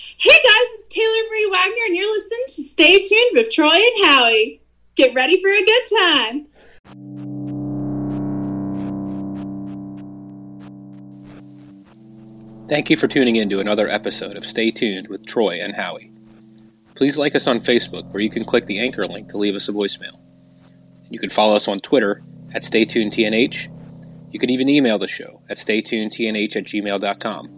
Hey guys, it's Taylor Marie Wagner, and you're listening to Stay Tuned with Troy and Howie. Get ready for a good time. Thank you for tuning in to another episode of Stay Tuned with Troy and Howie. Please like us on Facebook, where you can click the anchor link to leave us a voicemail. You can follow us on Twitter at StayTunedTNH. You can even email the show at StayTunedTNH at gmail.com.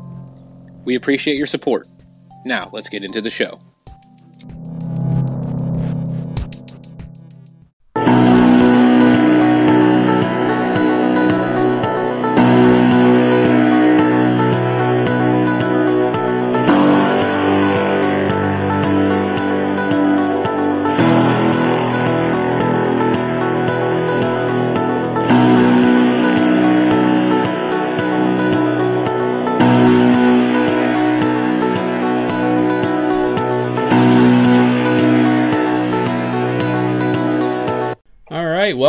We appreciate your support. Now, let's get into the show.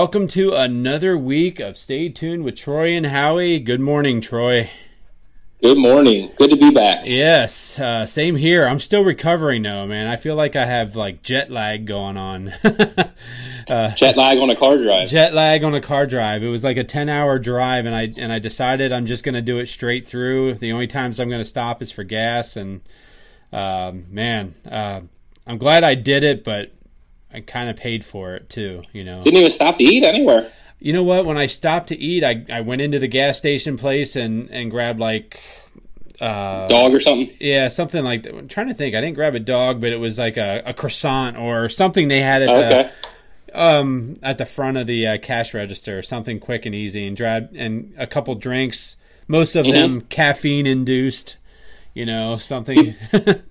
Welcome to another week of Stay Tuned with Troy and Howie. Good morning, Troy. Good morning. Good to be back. Yes, uh, same here. I'm still recovering though, man. I feel like I have like jet lag going on. Jet lag on a car drive. jet lag on a car drive. It was like a 10 hour drive, and I and I decided I'm just going to do it straight through. The only times I'm going to stop is for gas, and um, man, uh, I'm glad I did it, but I kind of paid for it too. You know. Didn't even stop to eat anywhere. You know what? When I stopped to eat, I, I went into the gas station place and, and grabbed like uh, Dog or something. yeah something like that. I'm trying to think. I didn't grab a dog, but it was like a, a croissant or something they had at Okay. the um at the front of the uh, cash register. Something quick and easy, and grabbed and a couple drinks. Most of them caffeine induced. You know something.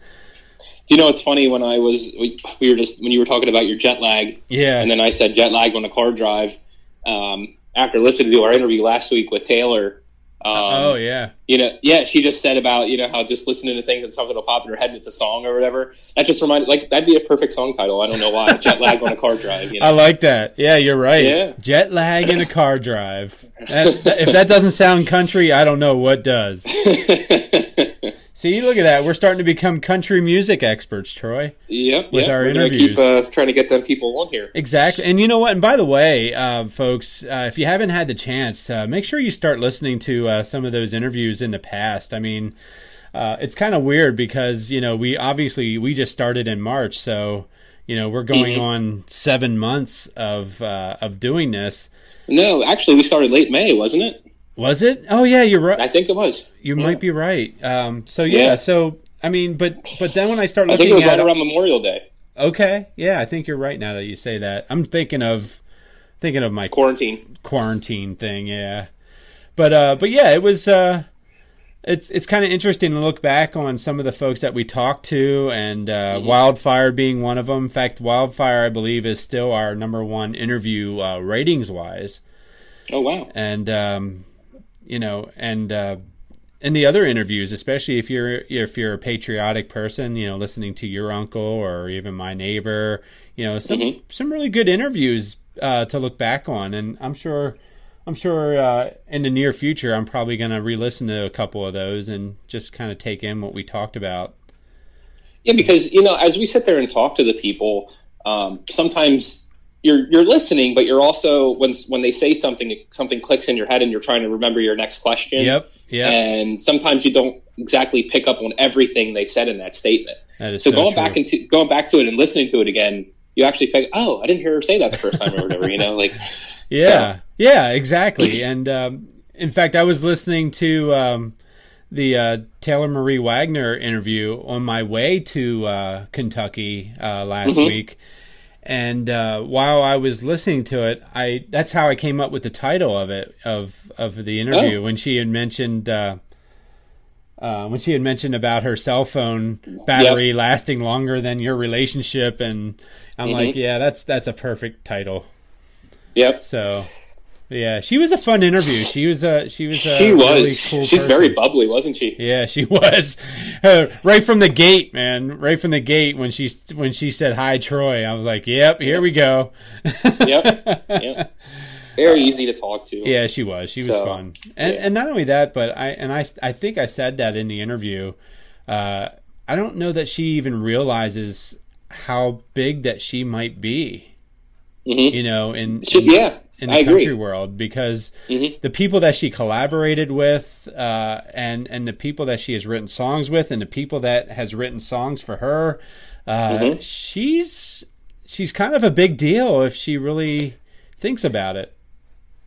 Do you know it's funny when I was we, we were just when you were talking about your jet lag, yeah. and then I said jet lag on a car drive. Um, after listening to our interview last week with Taylor, um, oh yeah. you know, yeah, she just said about you know how just listening to things and something will pop in her head and it's a song or whatever. That just reminded like that'd be a perfect song title. I don't know why. jet lag on a car drive. You know? I like that. Yeah, you're right. Yeah. Jet lag in a car drive. That, that- if that doesn't sound country, I don't know what does. See, look at that. We're starting to become country music experts, Troy. Yep, With yep. our We're interviews. keep uh, trying to get them people on here. Exactly. And you know what? And by the way, uh, folks, uh, if you haven't had the chance, uh, make sure you start listening to uh, some of those interviews in the past. I mean, uh, it's kind of weird because, you know, we obviously, we just started in March. So, you know, we're going Mhm. on seven months of, uh, of doing this. No, actually, we started late May, wasn't it? Was it? Oh yeah, you're right. I think it was. You Yeah. might be right. Um, so yeah, Yeah. so I mean, but but then when I start I think it was at right around Memorial Day. okay, yeah, I think you're right now that you say that. I'm thinking of thinking of my Quarantine. quarantine thing, yeah. But uh, but yeah, it was uh, it's it's kind of interesting to look back on some of the folks that we talked to, and uh, Mm-hmm. Wildfire being one of them. In fact, Wildfire, I believe, is still our number one interview uh, ratings wise. Oh wow. and um, you know, and uh, in the other interviews, especially if you're if you're a patriotic person, you know, listening to your uncle or even my neighbor, you know, some Mhm. some really good interviews uh, to look back on, and I'm sure. I'm sure uh, in the near future, I'm probably going to re-listen to a couple of those and just kind of take in what we talked about. Yeah, because you know, as we sit there and talk to the people, um, sometimes you're you're listening, but you're also when when they say something, something clicks in your head, and you're trying to remember your next question. Yep, yeah, And sometimes you don't exactly pick up on everything they said in that statement. that is So, so, going true. back into going back to it and listening to it again, you actually pick. Oh, I didn't hear her say that the first time or whatever. You know, like Yeah, yeah, exactly. and um, in fact, I was listening to um, the uh, Taylor Marie Wagner interview on my way to uh, Kentucky uh, last Mhm. week, and uh, while I was listening to it, I that's how I came up with the title of it of of the interview Oh. when she had mentioned. Uh, uh, when she had mentioned about her cell phone battery yep. lasting longer than your relationship, and I'm mm-hmm. like, yeah, that's that's a perfect title. Yep. So, yeah, she was a fun interview. She was a she was a she was really cool she's person. very bubbly, wasn't she? Yeah, she was. Uh, right from the gate, man. Right from the gate when she when she said hi, Troy. I was like, yep, here we go. yep. Yep very easy to talk to. Yeah, she was. She was so, fun, and yeah. and not only that, but I and I I think I said that in the interview. Uh, I don't know that she even realizes how big that she might be. Mm-hmm. You know, and, she, yeah, in the I country agree. world because mm-hmm. the people that she collaborated with, uh, and and the people that she has written songs with, and the people that has written songs for her, uh, mm-hmm. she's she's kind of a big deal if she really thinks about it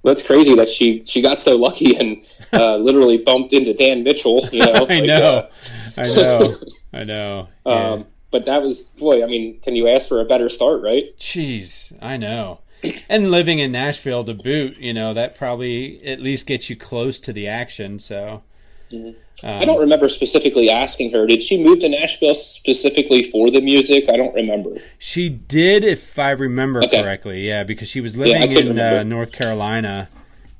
that's crazy that she she got so lucky and uh, literally bumped into Dan Mitchell. You know, I, like, know. Uh, I know, I know, I um, know. but that was boy. I mean, can you ask for a better start, right? Jeez, I know. And living in Nashville to boot, you know, that probably at least gets you close to the action. So. Mm-hmm. Um, I don't remember specifically asking her. Did she move to Nashville specifically for the music? I don't remember. She did, if I remember okay. correctly. Yeah, because she was living yeah, in uh, North Carolina,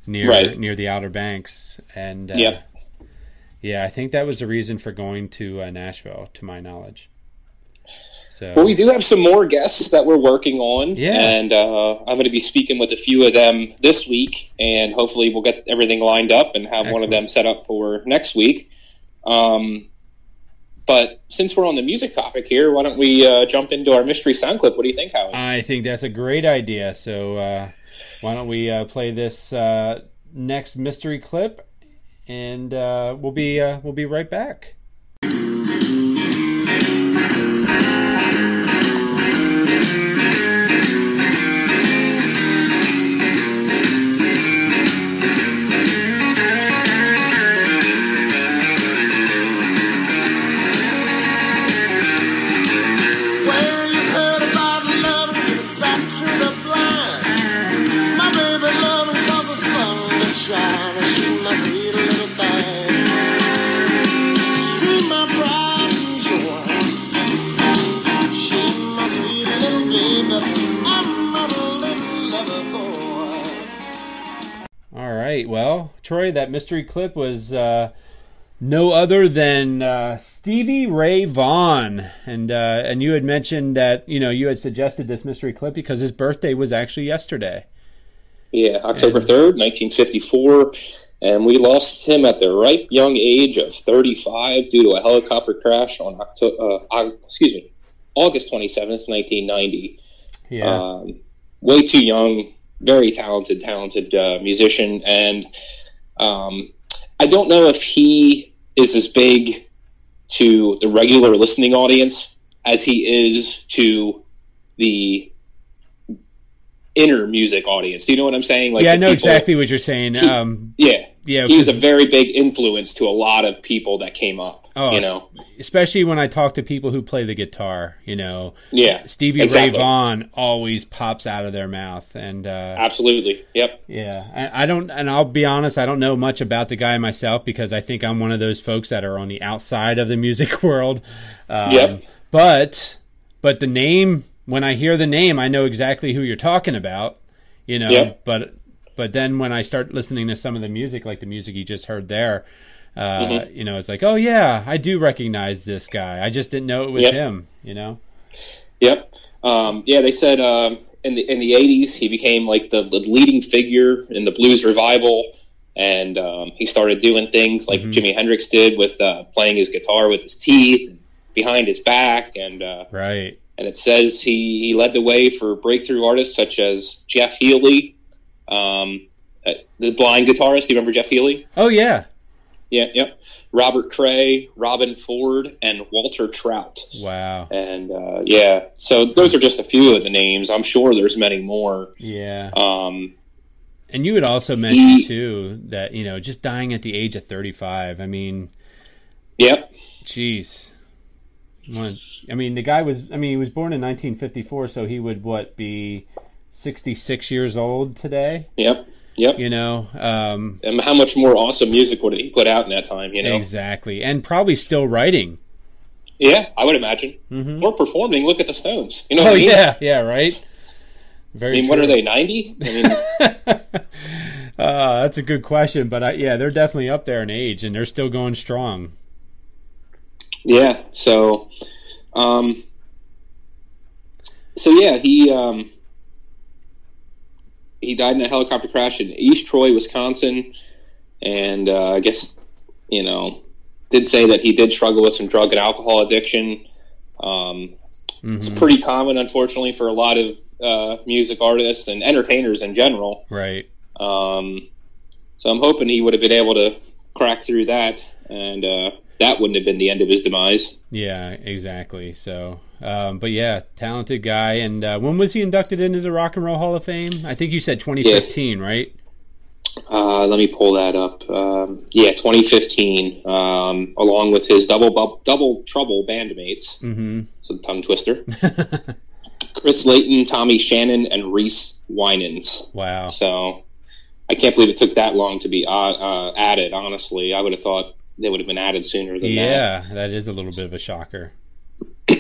near right. near the Outer Banks, and uh, yeah, yeah, I think that was the reason for going to uh, Nashville, to my knowledge. So. Well, we do have some more guests that we're working on, yeah. and uh, I'm going to be speaking with a few of them this week, and hopefully we'll get everything lined up and have Excellent. one of them set up for next week. Um, but since we're on the music topic here, why don't we uh, jump into our mystery sound clip? What do you think, Howie? I think that's a great idea. So uh, why don't we uh, play this uh, next mystery clip, and uh, we'll be uh, we'll be right back. That mystery clip was uh, no other than uh, Stevie Ray Vaughan, and uh, and you had mentioned that you know you had suggested this mystery clip because his birthday was actually yesterday. Yeah, October third, nineteen fifty four. And we lost him at the ripe young age of 35 due to a helicopter crash on October, uh, excuse me, August 27th, 1990. Yeah. Um, way too young, very talented, talented uh, musician, and um, I don't know if he is as big to the regular listening audience as he is to the inner music audience. Do you know what I'm saying? Like yeah, I know people, exactly what you're saying. He, um, yeah, yeah, he was a very big influence to a lot of people that came up. Oh, you know, especially when I talk to people who play the guitar. You know, yeah, Stevie exactly. Ray Vaughan always pops out of their mouth, and uh, absolutely, yep, yeah. I, I don't, and I'll be honest, I don't know much about the guy myself because I think I'm one of those folks that are on the outside of the music world. Um, yep, but but the name when I hear the name, I know exactly who you're talking about. You know, yep. but but then when I start listening to some of the music, like the music you just heard there uh, mm-hmm. you know, it's like, oh yeah, I do recognize this guy. I just didn't know it was yep. him. You know. Yep. Um, yeah, they said um, in the in the '80s he became like the, the, leading figure in the blues revival, and um, he started doing things like mm-hmm. Jimi Hendrix did with uh, playing his guitar with his teeth behind his back, and uh, right. And it says he, he led the way for breakthrough artists such as Jeff Healey, um, uh, the blind guitarist. Do you remember Jeff Healey? Oh yeah, yeah, yep. Robert Cray, Robben Ford, and Walter Trout. Wow. And uh, yeah, so those are just a few of the names. I'm sure there's many more. Yeah. Um, and you would also mention he, too that you know just dying at the age of 35. I mean, yep. Jeez. I mean, the guy was. I mean, he was born in 1954, so he would what be 66 years old today. Yep. Yep. You know, um, and how much more awesome music would he put out in that time? You know, exactly, and probably still writing. Yeah, I would imagine. Mhm. Or performing. Look at the Stones. You know Oh I mean? yeah, yeah, right. Very. I mean, what are they? Ninety? I mean, Uh, that's a good question, but I, yeah, they're definitely up there in age, and they're still going strong. yeah. So, um, so yeah, he um, he died in a helicopter crash in East Troy, Wisconsin, and uh, I guess you know did say that he did struggle with some drug and alcohol addiction. Um, It's Mhm. pretty common, unfortunately, for a lot of uh, music artists and entertainers in general. Right. Um, so I'm hoping he would have been able to crack through that, and uh, that wouldn't have been the end of his demise. Yeah, exactly. So, um, but yeah, talented guy. And uh, when was he inducted into the Rock and Roll Hall of Fame? I think you said 2015, right? Uh, let me pull that up. Um, yeah, 2015, um, along with his double bu- double trouble bandmates. Mm-hmm. It's a tongue twister. Chris Layton, Tommy Shannon, and Reese Wynans. wow. So I can't believe it took that long to be uh, uh, added. Honestly, I would have thought they would have been added sooner than that. Yeah, that is a little bit of a shocker.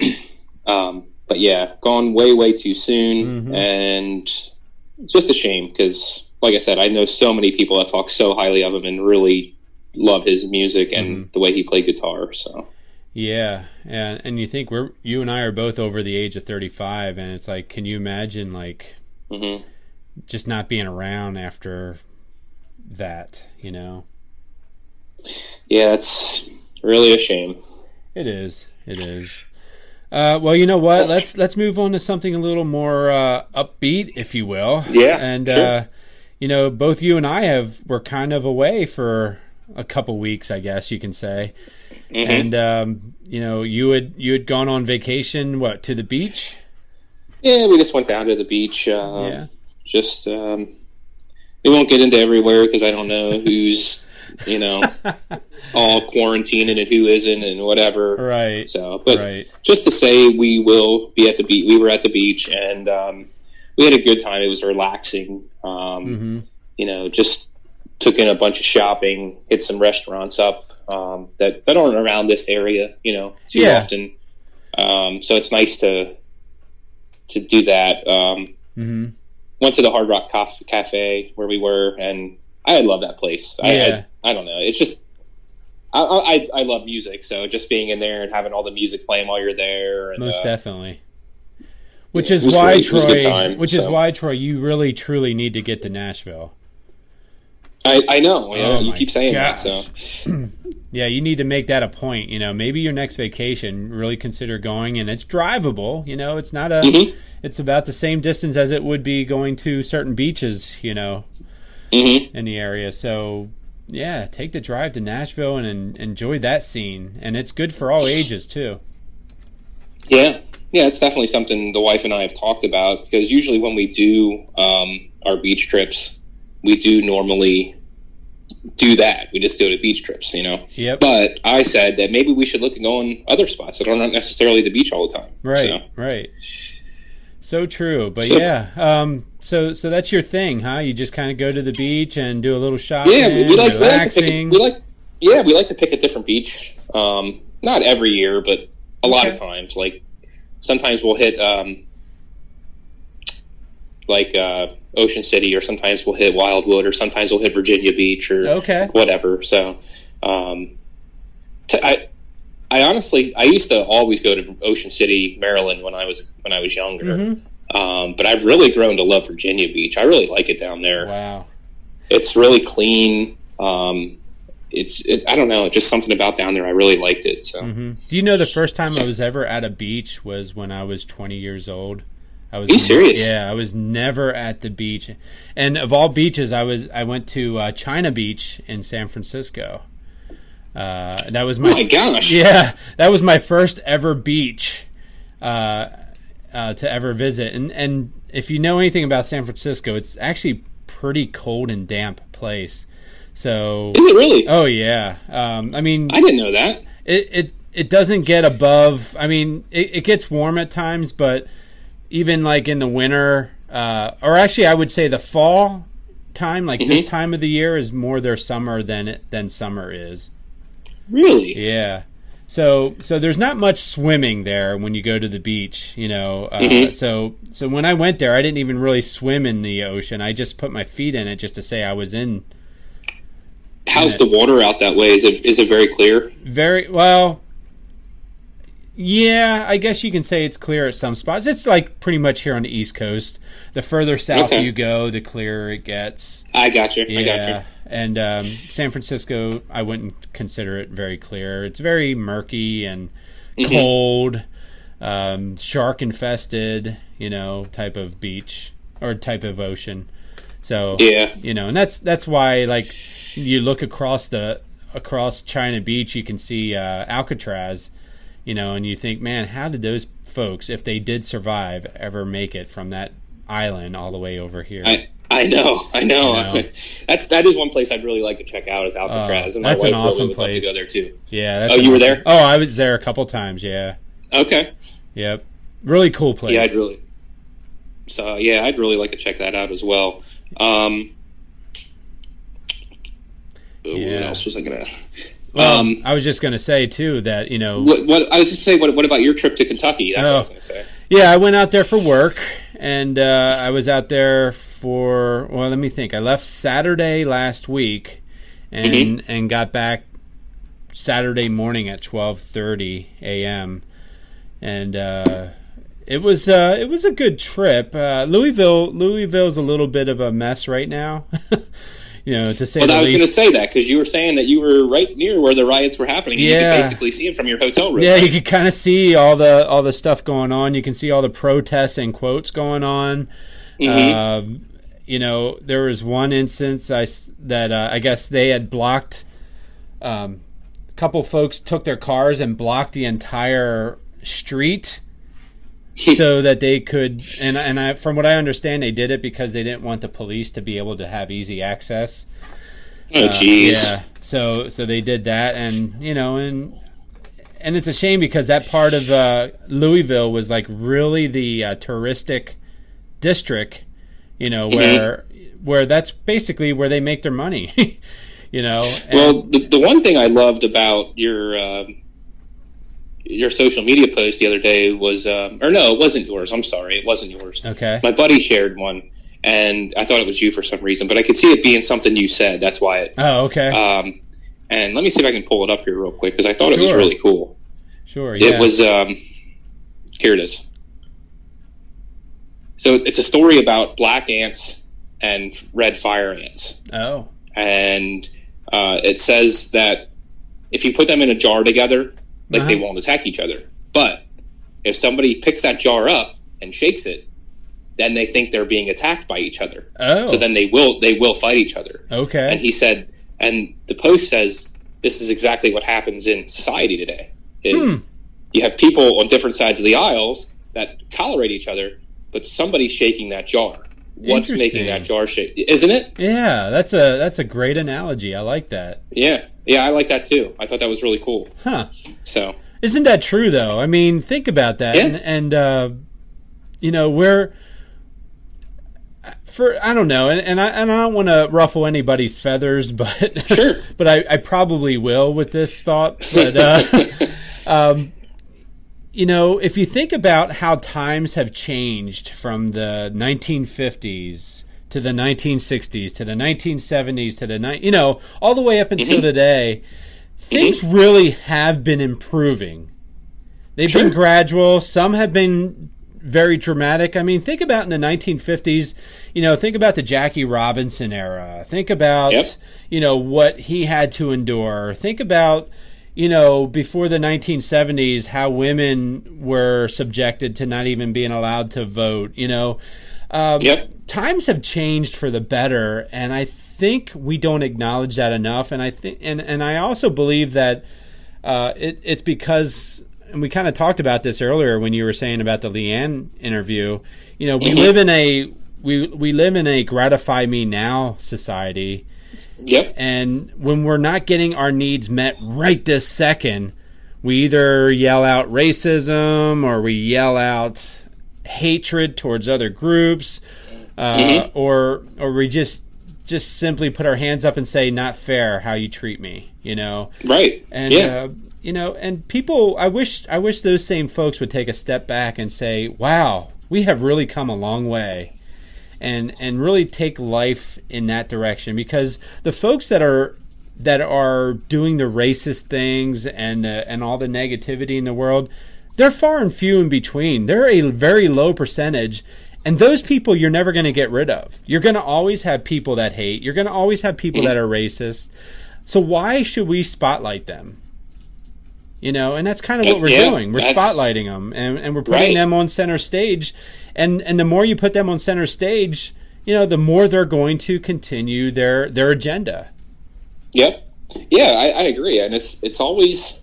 Um, but yeah, gone way, way too soon, Mhm. and it's just a shame because, like I said, I know so many people that talk so highly of him and really love his music and the way he played guitar. So Yeah, and and you think we're you and I are both over the age of 35, and it's like, can you imagine like hmm just not being around after that? You know, yeah, it's really a shame. it is. It is. Uh, well, you know what? Let's let's move on to something a little more uh, upbeat, if you will. Yeah, and sure. uh, you know, both you and I have were kind of away for a couple weeks, I guess you can say. Mhm. And um, you know, you had you had gone on vacation, what to the beach? yeah, we just went down to the beach. Uh, yeah, Just um, we won't get into everywhere because I don't know who's you know all quarantining and who isn't and whatever. right, So, but right. just to say we will be at the beach. We were at the beach and um, we had a good time. It was relaxing. Um, hmm You know, just took in a bunch of shopping, hit some restaurants up um, that that aren't around this area. You know, too Yeah. often. Um, so it's nice to to do that. Um, hmm went to the Hard Rock Cafe where we were, and I love that place. I, Yeah. I, I don't know. It's just I, I I love music, so just being in there and having all the music playing while you're there, and, Most uh, definitely. Which yeah, is why great. It was a Troy. time, which is why Troy, you really truly need to get to Nashville. I, I know. You, Oh you keep saying gosh. that, so Yeah, you need to make that a point. You know, maybe your next vacation, really consider going, and it's drivable. You know, it's not a. Mhm. It's about the same distance as it would be going to certain beaches. You know, hmm in the area. So yeah, take the drive to Nashville and, en- enjoy that scene, and it's good for all ages too. yeah, yeah. It's definitely something the wife and I have talked about because usually when we do um, our beach trips, we do normally do that. We just go to beach trips, you know. Yep. But I said that maybe we should look at going other spots that are not necessarily the beach all the time. Right, So, right. So true, but So- yeah. Um, so so that's your thing, huh? You just kind of go to the beach and do a little shopping, yeah, we, we like we like. A, relaxing. we like yeah, we like to pick a different beach. Um, not every year, but a lot of times. Like sometimes we'll hit um, like uh, Ocean City, or sometimes we'll hit Wildwood, or sometimes we'll hit Virginia Beach, or okay. whatever. So, um, to, I, I honestly, I used to always go to Ocean City, Maryland when I was when I was younger. Mhm. Um, but I've really grown to love Virginia Beach. I really like it down there. Wow. It's really clean. Um, it's it, I don't know, just something about down there. I really liked it. So hmm Do you know the first time I was ever at a beach was when I was 20 years old? I was Are you serious? Yeah, I was never at the beach, and of all beaches, I was I went to uh, China Beach in San Francisco. Uh, that was my, oh my gosh, yeah, that was my first ever beach uh, uh, to ever visit. And and if you know anything about San Francisco, it's actually pretty cold and damp place. So, is it really? oh yeah, um, I mean, I didn't know that. it it it doesn't get above. I mean, it, it gets warm at times, but even like in the winter, uh, or actually, I would say the fall time, like Mhm. this time of the year, is more their summer than it, than summer is. Really? Yeah. So so there's not much swimming there when you go to the beach, you know. Uh, Mhm. So so when I went there, I didn't even really swim in the ocean. I just put my feet in it just to say I was in. How's the water out that way? Is it is it very clear? Very well. Yeah, I guess you can say it's clear at some spots. It's like pretty much here on the East Coast. The further south Okay. you go, the clearer it gets. I got you. I got you. Yeah, and um, San Francisco, I wouldn't consider it very clear. It's very murky and Mm-hmm. cold, um, shark infested, you know, type of beach or type of ocean. So Yeah. you know, and that's that's why like you look across the across China Beach, you can see uh, Alcatraz, you know, and you think, man, how did those folks, if they did survive, ever make it from that island all the way over here? I I know. I know. You know. that's that is one place I'd really like to check out is Alcatraz, Oh, and my that's wife an awesome really place. to go there too. Yeah. That's Oh, you were there? Oh, I was there a couple times. Yeah. Okay. Yep. Really cool place. Yeah, I'd really. So yeah, I'd really like to check that out as well. Um, What else was I gonna? Well, um, I was just gonna say too that you know, What, what I was just say. What, what about your trip to Kentucky? That's what I Oh. was gonna say. yeah, I went out there for work, and uh, I was out there for well, let me think. I left Saturday last week, and Mm-hmm. and got back Saturday morning at twelve thirty a.m. and uh, it was uh, it was a good trip. Uh, Louisville Louisville's a little bit of a mess right now. you know, to say Well, I was going to say that because you were saying that you were right near where the riots were happening. and You Yeah. could basically see them from your hotel room. Yeah, you could kind of see all the all the stuff going on. You can see all the protests and quotes going on. Mhm. Um, you know, there was one instance I that uh, I guess they had blocked. Um, a couple folks took their cars and blocked the entire street so that they could. And and I, from what I understand, they did it because they didn't want the police to be able to have easy access. oh, Uh, jeez. yeah. So so they did that, and you know, and and it's a shame because that part of uh, Louisville was like really the uh, touristic district, you know, Mm-hmm. where where that's basically where they make their money, you know. And- Well, the, the one thing I loved about your um, your social media post the other day was, um, or no, it wasn't yours. I'm sorry, it wasn't yours. okay, My buddy shared one, and I thought it was you for some reason, but I could see it being something you said. That's why it. oh okay, Um, and let me see if I can pull it up here real quick because I thought it was really cool. sure, yeah, It was um, here. It is. So it's, it's a story about black ants and red fire ants, oh and uh, it says that if you put them in a jar together, like they Uh-huh. won't attack each other. But if somebody picks that jar up and shakes it, then they think they're being attacked by each other. oh So then they will they will fight each other. Okay. And he said, and the post says this is exactly what happens in society today. Is Hmm. you have people on different sides of the aisles that tolerate each other, but somebody's shaking that jar. What's making that jar shake? Isn't it? yeah, that's a that's a great analogy. I like that. Yeah, yeah, I like that too. I thought that was really cool. Huh. So Isn't that true though? I mean, think about that. Yeah. And, and uh, you know, we're for I don't know, and, and I and I don't want to ruffle anybody's feathers, but Sure. but I, I probably will with this thought. But uh, um, you know, if you think about how times have changed from the 1950s to the 1960s to the 1970s to the ni- you know all the way up until mm-hmm. today, mm-hmm. things really have been improving. They've Sure. been gradual. Some have been very dramatic. I mean, think about in the 1950s, you know, think about the Jackie Robinson era. Think about, Yep. you know, what he had to endure. Think about, you know, before the 1970s, how women were subjected to not even being allowed to vote, you know. Um, Yep. Times have changed for the better, and I think we don't acknowledge that enough. And I think, and, and I also believe that uh, it, it's because, and we kind of talked about this earlier when you were saying about the Leanne interview. You know, we Mhm. live in a we we live in a gratify me now society, yep, and when we're not getting our needs met right this second, we either yell out racism or we yell out hatred towards other groups, uh, Mhm. or or we just just simply put our hands up and say, "Not fair how you treat me," you know. Right. And yeah. uh, you know, and people, I wish, I wish those same folks would take a step back and say, "Wow, we have really come a long way," and and really take life in that direction because the folks that are that are doing the racist things and uh, and all the negativity in the world, they're far and few in between. They're a very low percentage. And those people you're never going to get rid of. You're going to always have people that hate. You're going to always have people that are racist. So why should we spotlight them? You know, and that's kind of what we're Yeah, doing. We're spotlighting them, and, and we're putting Right. them on center stage. And and the more you put them on center stage, you know, the more they're going to continue their their agenda. Yep. Yeah, I, I agree, and it's it's always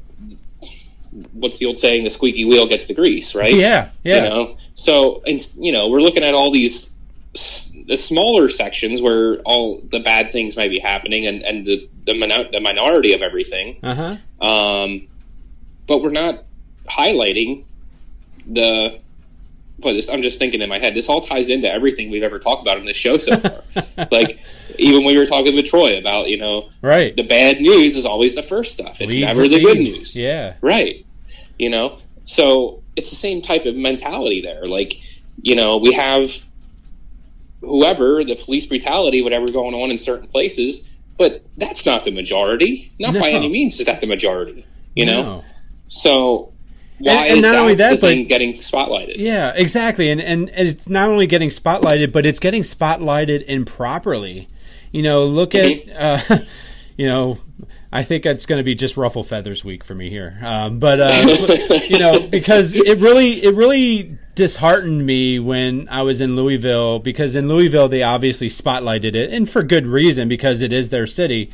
what's the old saying: the squeaky wheel gets the grease, right? Yeah, yeah, You know, so and you know we're looking at all these s- the smaller sections where all the bad things might be happening, and and the the, minor- the minority of everything. uh huh, Um, but we're not highlighting the. But this, I'm just thinking in my head. This all ties into everything we've ever talked about in this show so far. like even when we were talking with Troy about, you know, right. the bad news is always the first stuff. It's Leads never the good news. Yeah, Right. You know? So it's the same type of mentality there. Like, you know, we have whoever, the police brutality, whatever going on in certain places, but that's not the majority. Not by any means is that the majority. You know? No. So why And- and is not that only that, but- getting spotlighted? Yeah, exactly. And, and and it's not only getting spotlighted, but it's getting spotlighted improperly. You know, look at uh, you know, I think it's going to be just ruffle feathers week for me here. Um, but uh, you know, because it really it really disheartened me when I was in Louisville because in Louisville they obviously spotlighted it and for good reason because it is their city.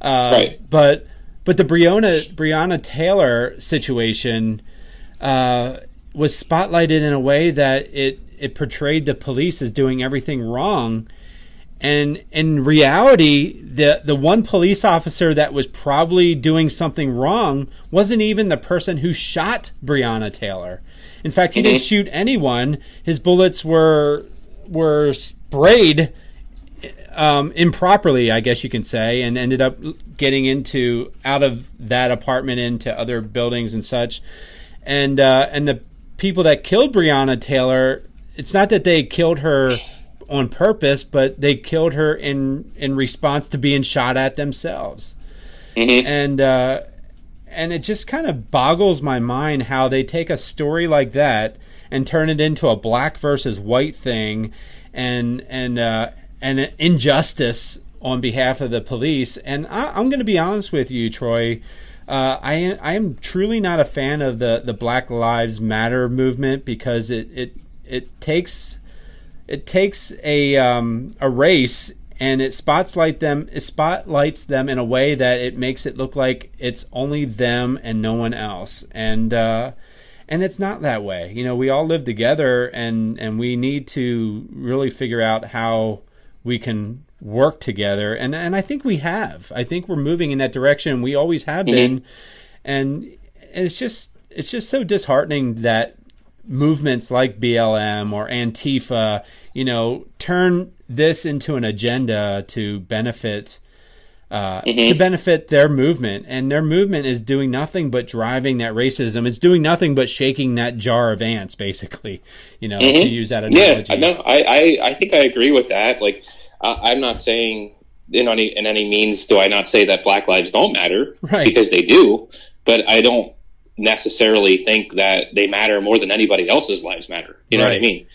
Uh, Right. But but the Breonna Breonna Taylor situation uh, was spotlighted in a way that it it portrayed the police as doing everything wrong. And in reality, the the one police officer that was probably doing something wrong wasn't even the person who shot Breonna Taylor. In fact, he didn't shoot anyone. His bullets were were sprayed um, improperly, I guess you can say, and ended up getting into out of that apartment into other buildings and such. And uh, and the people that killed Breonna Taylor, it's not that they killed her on purpose, but they killed her in in response to being shot at themselves. And uh, and it just kind of boggles my mind how they take a story like that and turn it into a black versus white thing and and uh, and an injustice on behalf of the police. And I, i'm going to be honest with you troy. Uh, I am, I am truly not a fan of the, the Black Lives Matter movement because it, it it takes it takes a um, a race and it spotlights them it spotlights them in a way that it makes it look like it's only them and no one else. And uh, and it's not that way. You know we all live together and and we need to really figure out how we can work together. And and I think we have. I think we're moving in that direction. We always have been. And it's just it's just so disheartening that movements like BLM or Antifa, you know, turn this into an agenda to benefit uh, to benefit their movement, and their movement is doing nothing but driving that racism. It's doing nothing but shaking that jar of ants, basically. You know, to use that analogy. Yeah, no, I, I, I think I agree with that. Like, uh, I'm not saying in any in any means do I not say that Black lives don't matter Right. because they do, but I don't necessarily think that they matter more than anybody else's lives matter. You know what I mean?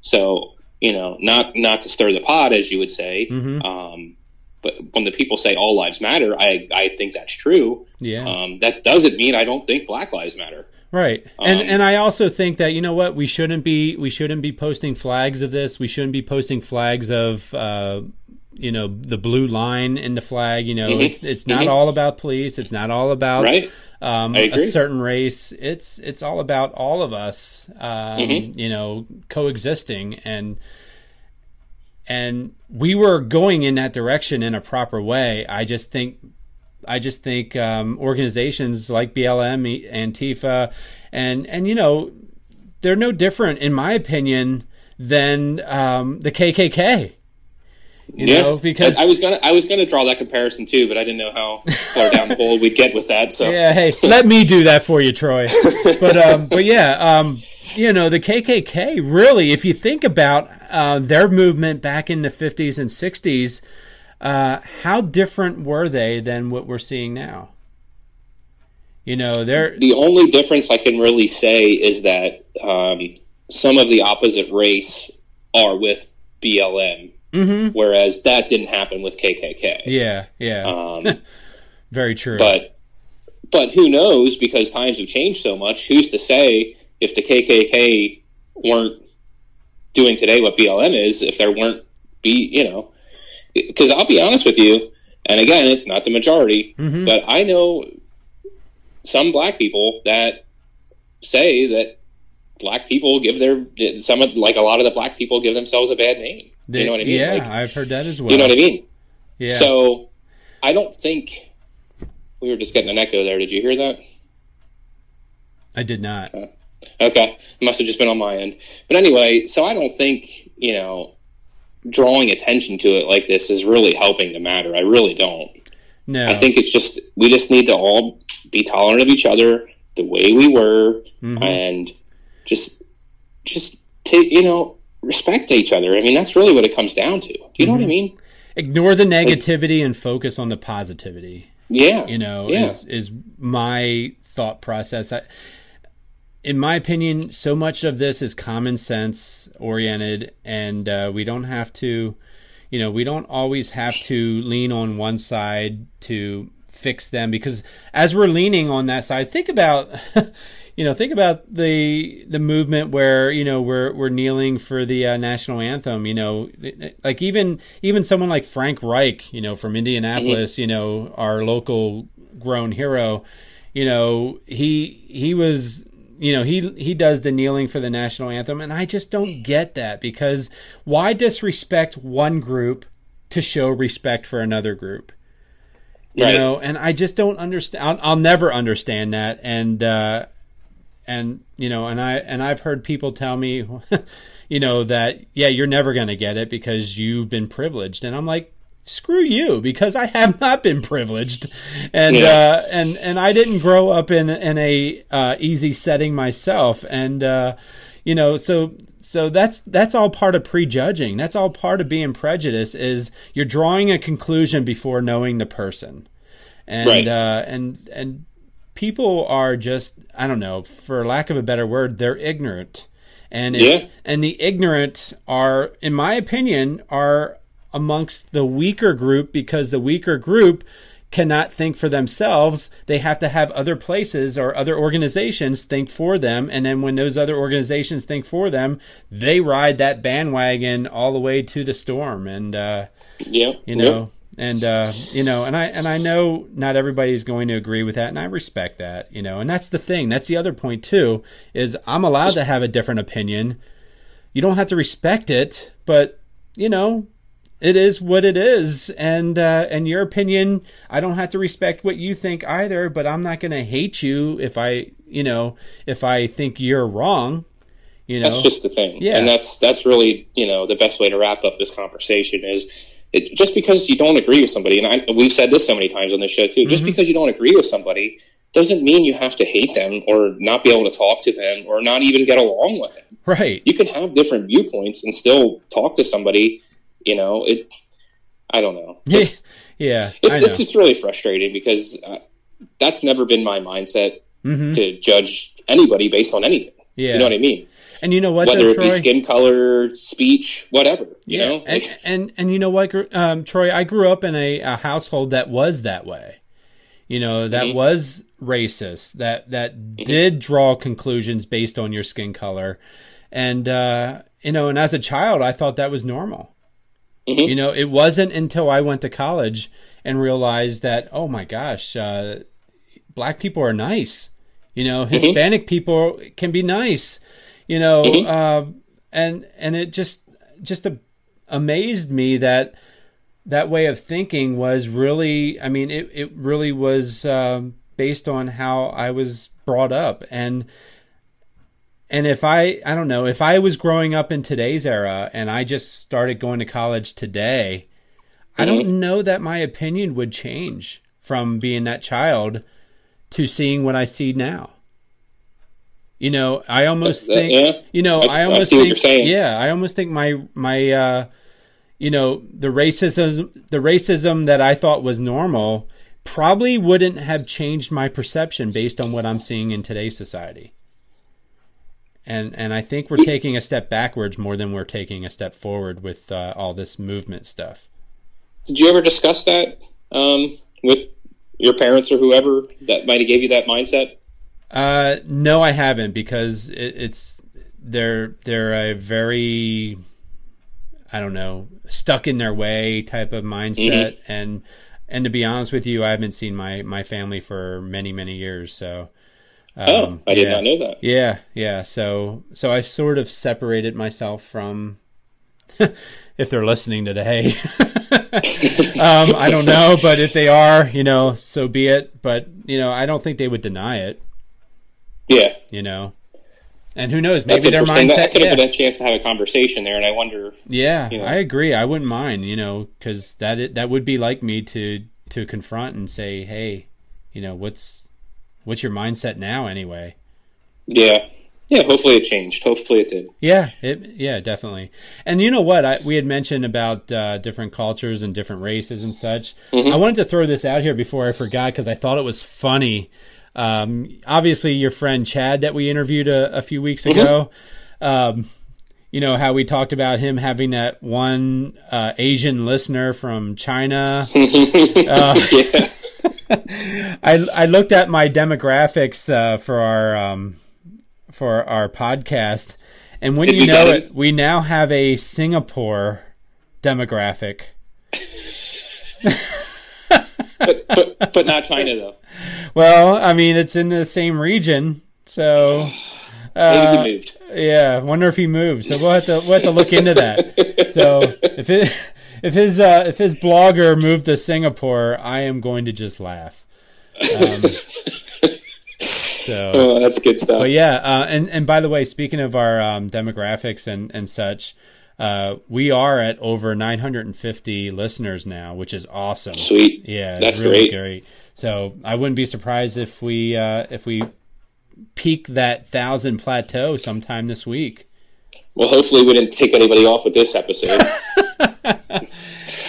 So you know, not not to stir the pot, as you would say. Mhm. Um, but when the people say all lives matter, I I think that's true. Yeah. Um, that doesn't mean I don't think Black lives matter. Right. And Um, and I also think that you know what we shouldn't be we shouldn't be posting flags of this. We shouldn't be posting flags of uh you know the blue line in the flag, you know, Mhm. it's it's not Mhm. all about police, it's not all about Right? um, a certain race. It's it's all about all of us um, Mhm. you know coexisting and and we were going in that direction in a proper way. I just think I just think um, organizations like BLM, Antifa, and and you know they're no different, in my opinion, than um, the KKK. You yeah. know, because I, I, was gonna I was gonna draw that comparison too, but I didn't know how far down the hole we'd get with that. So yeah, hey, let me do that for you, Troy. But um, but yeah, um, you know, the KKK really, if you think about uh, their movement back in the fifties and sixties, uh, how different were they than what we're seeing now? You know, they're the only difference I can really say is that um, some of the opposite race are with BLM, mm-hmm. whereas that didn't happen with KKK. Yeah, yeah, um, very true. But but who knows? Because times have changed so much. Who's to say if the KKK weren't doing today what BLM is? If there weren't be you know, because I'll be honest with you, and again, it's not the majority, mm-hmm. but I know some black people that say that black people give their some of like a lot of the black people give themselves a bad name. You know what I mean? Yeah, like, I've heard that as well. You know what I mean? Yeah. So I don't think we were just getting an echo there. Did you hear that? I did not. Uh, okay, it must have just been on my end. But anyway, so I don't think you know drawing attention to it like this is really helping the matter. I really don't. No, I think it's just we just need to all be tolerant of each other the way we were, mm-hmm. and just just take you know respect each other. I mean, that's really what it comes down to. Do you mm-hmm. know what I mm-hmm. mean? Ignore the negativity like, and focus on the positivity. Yeah, you know, yeah. is is my thought process. I, in my opinion, so much of this is common sense oriented, and uh, we don't have to, you know, we don't always have to lean on one side to fix them because as we're leaning on that side, think about. you know, think about the the movement where you know we're we're kneeling for the uh, national anthem. You know, like even even someone like Frank Reich, you know, from Indianapolis, mm-hmm. you know, our local grown hero. You know, he he was you know he he does the kneeling for the national anthem and i just don't get that because why disrespect one group to show respect for another group you right. know and i just don't understand I'll, I'll, never understand that and uh and you know and i and i've heard people tell me you know that yeah you're never going to get it because you've been privileged. And i'm like screw you because I have not been privileged. And yeah. uh, and and I didn't grow up in in a uh, easy setting myself. And uh, you know so so that's that's all part of prejudging. That's all part of being prejudiced is you're drawing a conclusion before knowing the person. And right. uh, and and people are just I don't know for lack of a better word they're ignorant and yeah. and the ignorant are in my opinion are amongst the weaker group because the weaker group cannot think for themselves. They have to have other places or other organizations think for them. And then when those other organizations think for them, they ride that bandwagon all the way to the storm. And, uh, yeah, you know, and, uh, you know, and I, and I know not everybody is going to agree with that. And I respect that, you know, and that's the thing. That's the other point too, is I'm allowed to have a different opinion. You don't have to respect it, but you know, it is what it is and uh, and your opinion i don't have to respect what you think either but i'm not going to hate you if i you know if i think you're wrong you know that's just the thing yeah and that's that's really you know the best way to wrap up this conversation is it, just because you don't agree with somebody and I, we've said this so many times on this show too just mm-hmm. because you don't agree with somebody doesn't mean you have to hate them or not be able to talk to them or not even get along with them right you can have different viewpoints and still talk to somebody you know, it. I don't know. It's, yeah, it's it's just really frustrating because uh, that's never been my mindset mm-hmm. to judge anybody based on anything. Yeah, you know what I mean. And you know what, whether though, it Troy? be skin color, speech, whatever. You yeah. know, and, and, and you know what, um, Troy, I grew up in a, a, household that was that way. You know, that mm-hmm. was racist. That that mm-hmm. did draw conclusions based on your skin color, and uh, you know, and as a child, I thought that was normal. Mm-hmm. You know, it wasn't until I went to college and realized that, oh my gosh, uh, black people are nice. You know, mm-hmm. Hispanic people can be nice. You know, mm-hmm. uh, and and it just just a, amazed me that that way of thinking was really. I mean, it it really was um, based on how I was brought up and and if I, I don't know, if I was growing up in today's era and I just started going to college today, I don't know that my opinion would change from being that child to seeing what I see now. You know, I almost think yeah. you know, I- I, I almost what think you're saying. yeah, I almost think my my uh you know, the racism the racism that I thought was normal probably wouldn't have changed my perception based on what I'm seeing in today's society. And and I think we're taking a step backwards more than we're taking a step forward with uh, all this movement stuff. Did you ever discuss that um, with your parents or whoever that might have gave you that mindset? Uh, no, I haven't because it, it's they're they're a very I don't know stuck in their way type of mindset, and and to be honest with you, I haven't seen my my family for many many years. So, um, oh, I did yeah. not know that. Yeah, yeah. So so I've sort of separated myself from if they're listening today. um, I don't know, but if they are, you know, so be it. But you know, I don't think they would deny it. Yeah, You know, and who knows? Maybe their mindset. That could have yeah. been a chance to have a conversation there, and I wonder. Yeah, you know. I agree. I wouldn't mind, you know, because that that would be like me to to confront and say, hey, you know, what's what's your mindset now anyway? Yeah, yeah. Hopefully it changed. Hopefully it did. Yeah, it yeah, definitely. And you know what? I, we had mentioned about uh, different cultures and different races and such. I wanted to throw this out here before I forgot because I thought it was funny. Um, obviously, your friend Chad that we interviewed a, a few weeks ago. Um, you know how we talked about him having that one uh, Asian listener from China. Uh, I I looked at my demographics uh, for our um, for our podcast, and when you you know get it, we now have a Singapore demographic. but, but but not China though. Well, I mean, it's in the same region, so Maybe uh, he moved. yeah. Wonder if he moved. So we'll have to we'll have to look into that. So if it if his uh, if his blogger moved to Singapore, I am going to just laugh. Um, so Oh, that's good stuff. But yeah, uh, and and by the way, speaking of our um, demographics and and such, uh, we are at over 950 listeners now, which is awesome. Sweet. Yeah, That's really great. great. So I wouldn't be surprised if we uh, if we peak that thousand plateau sometime this week. Well, hopefully we didn't take anybody off with this episode.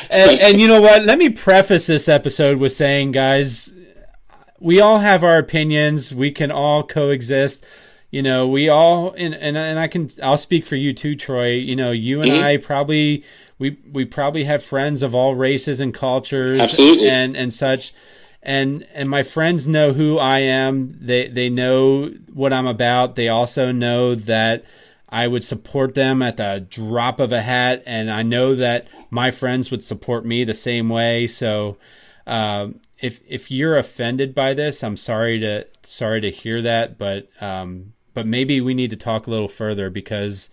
and, and you know what? Let me preface this episode with saying, guys, we all have our opinions. We can all coexist. You know, we all and and, and I can I'll speak for you too, Troy. You know, you and Mhm. I probably we we probably have friends of all races and cultures Absolutely. and and such. And and my friends know who I am. They they know what I'm about. They also know that I would support them at the drop of a hat, and I know that my friends would support me the same way. So, um, if if you're offended by this, I'm sorry to sorry to hear that, but um, but maybe we need to talk a little further because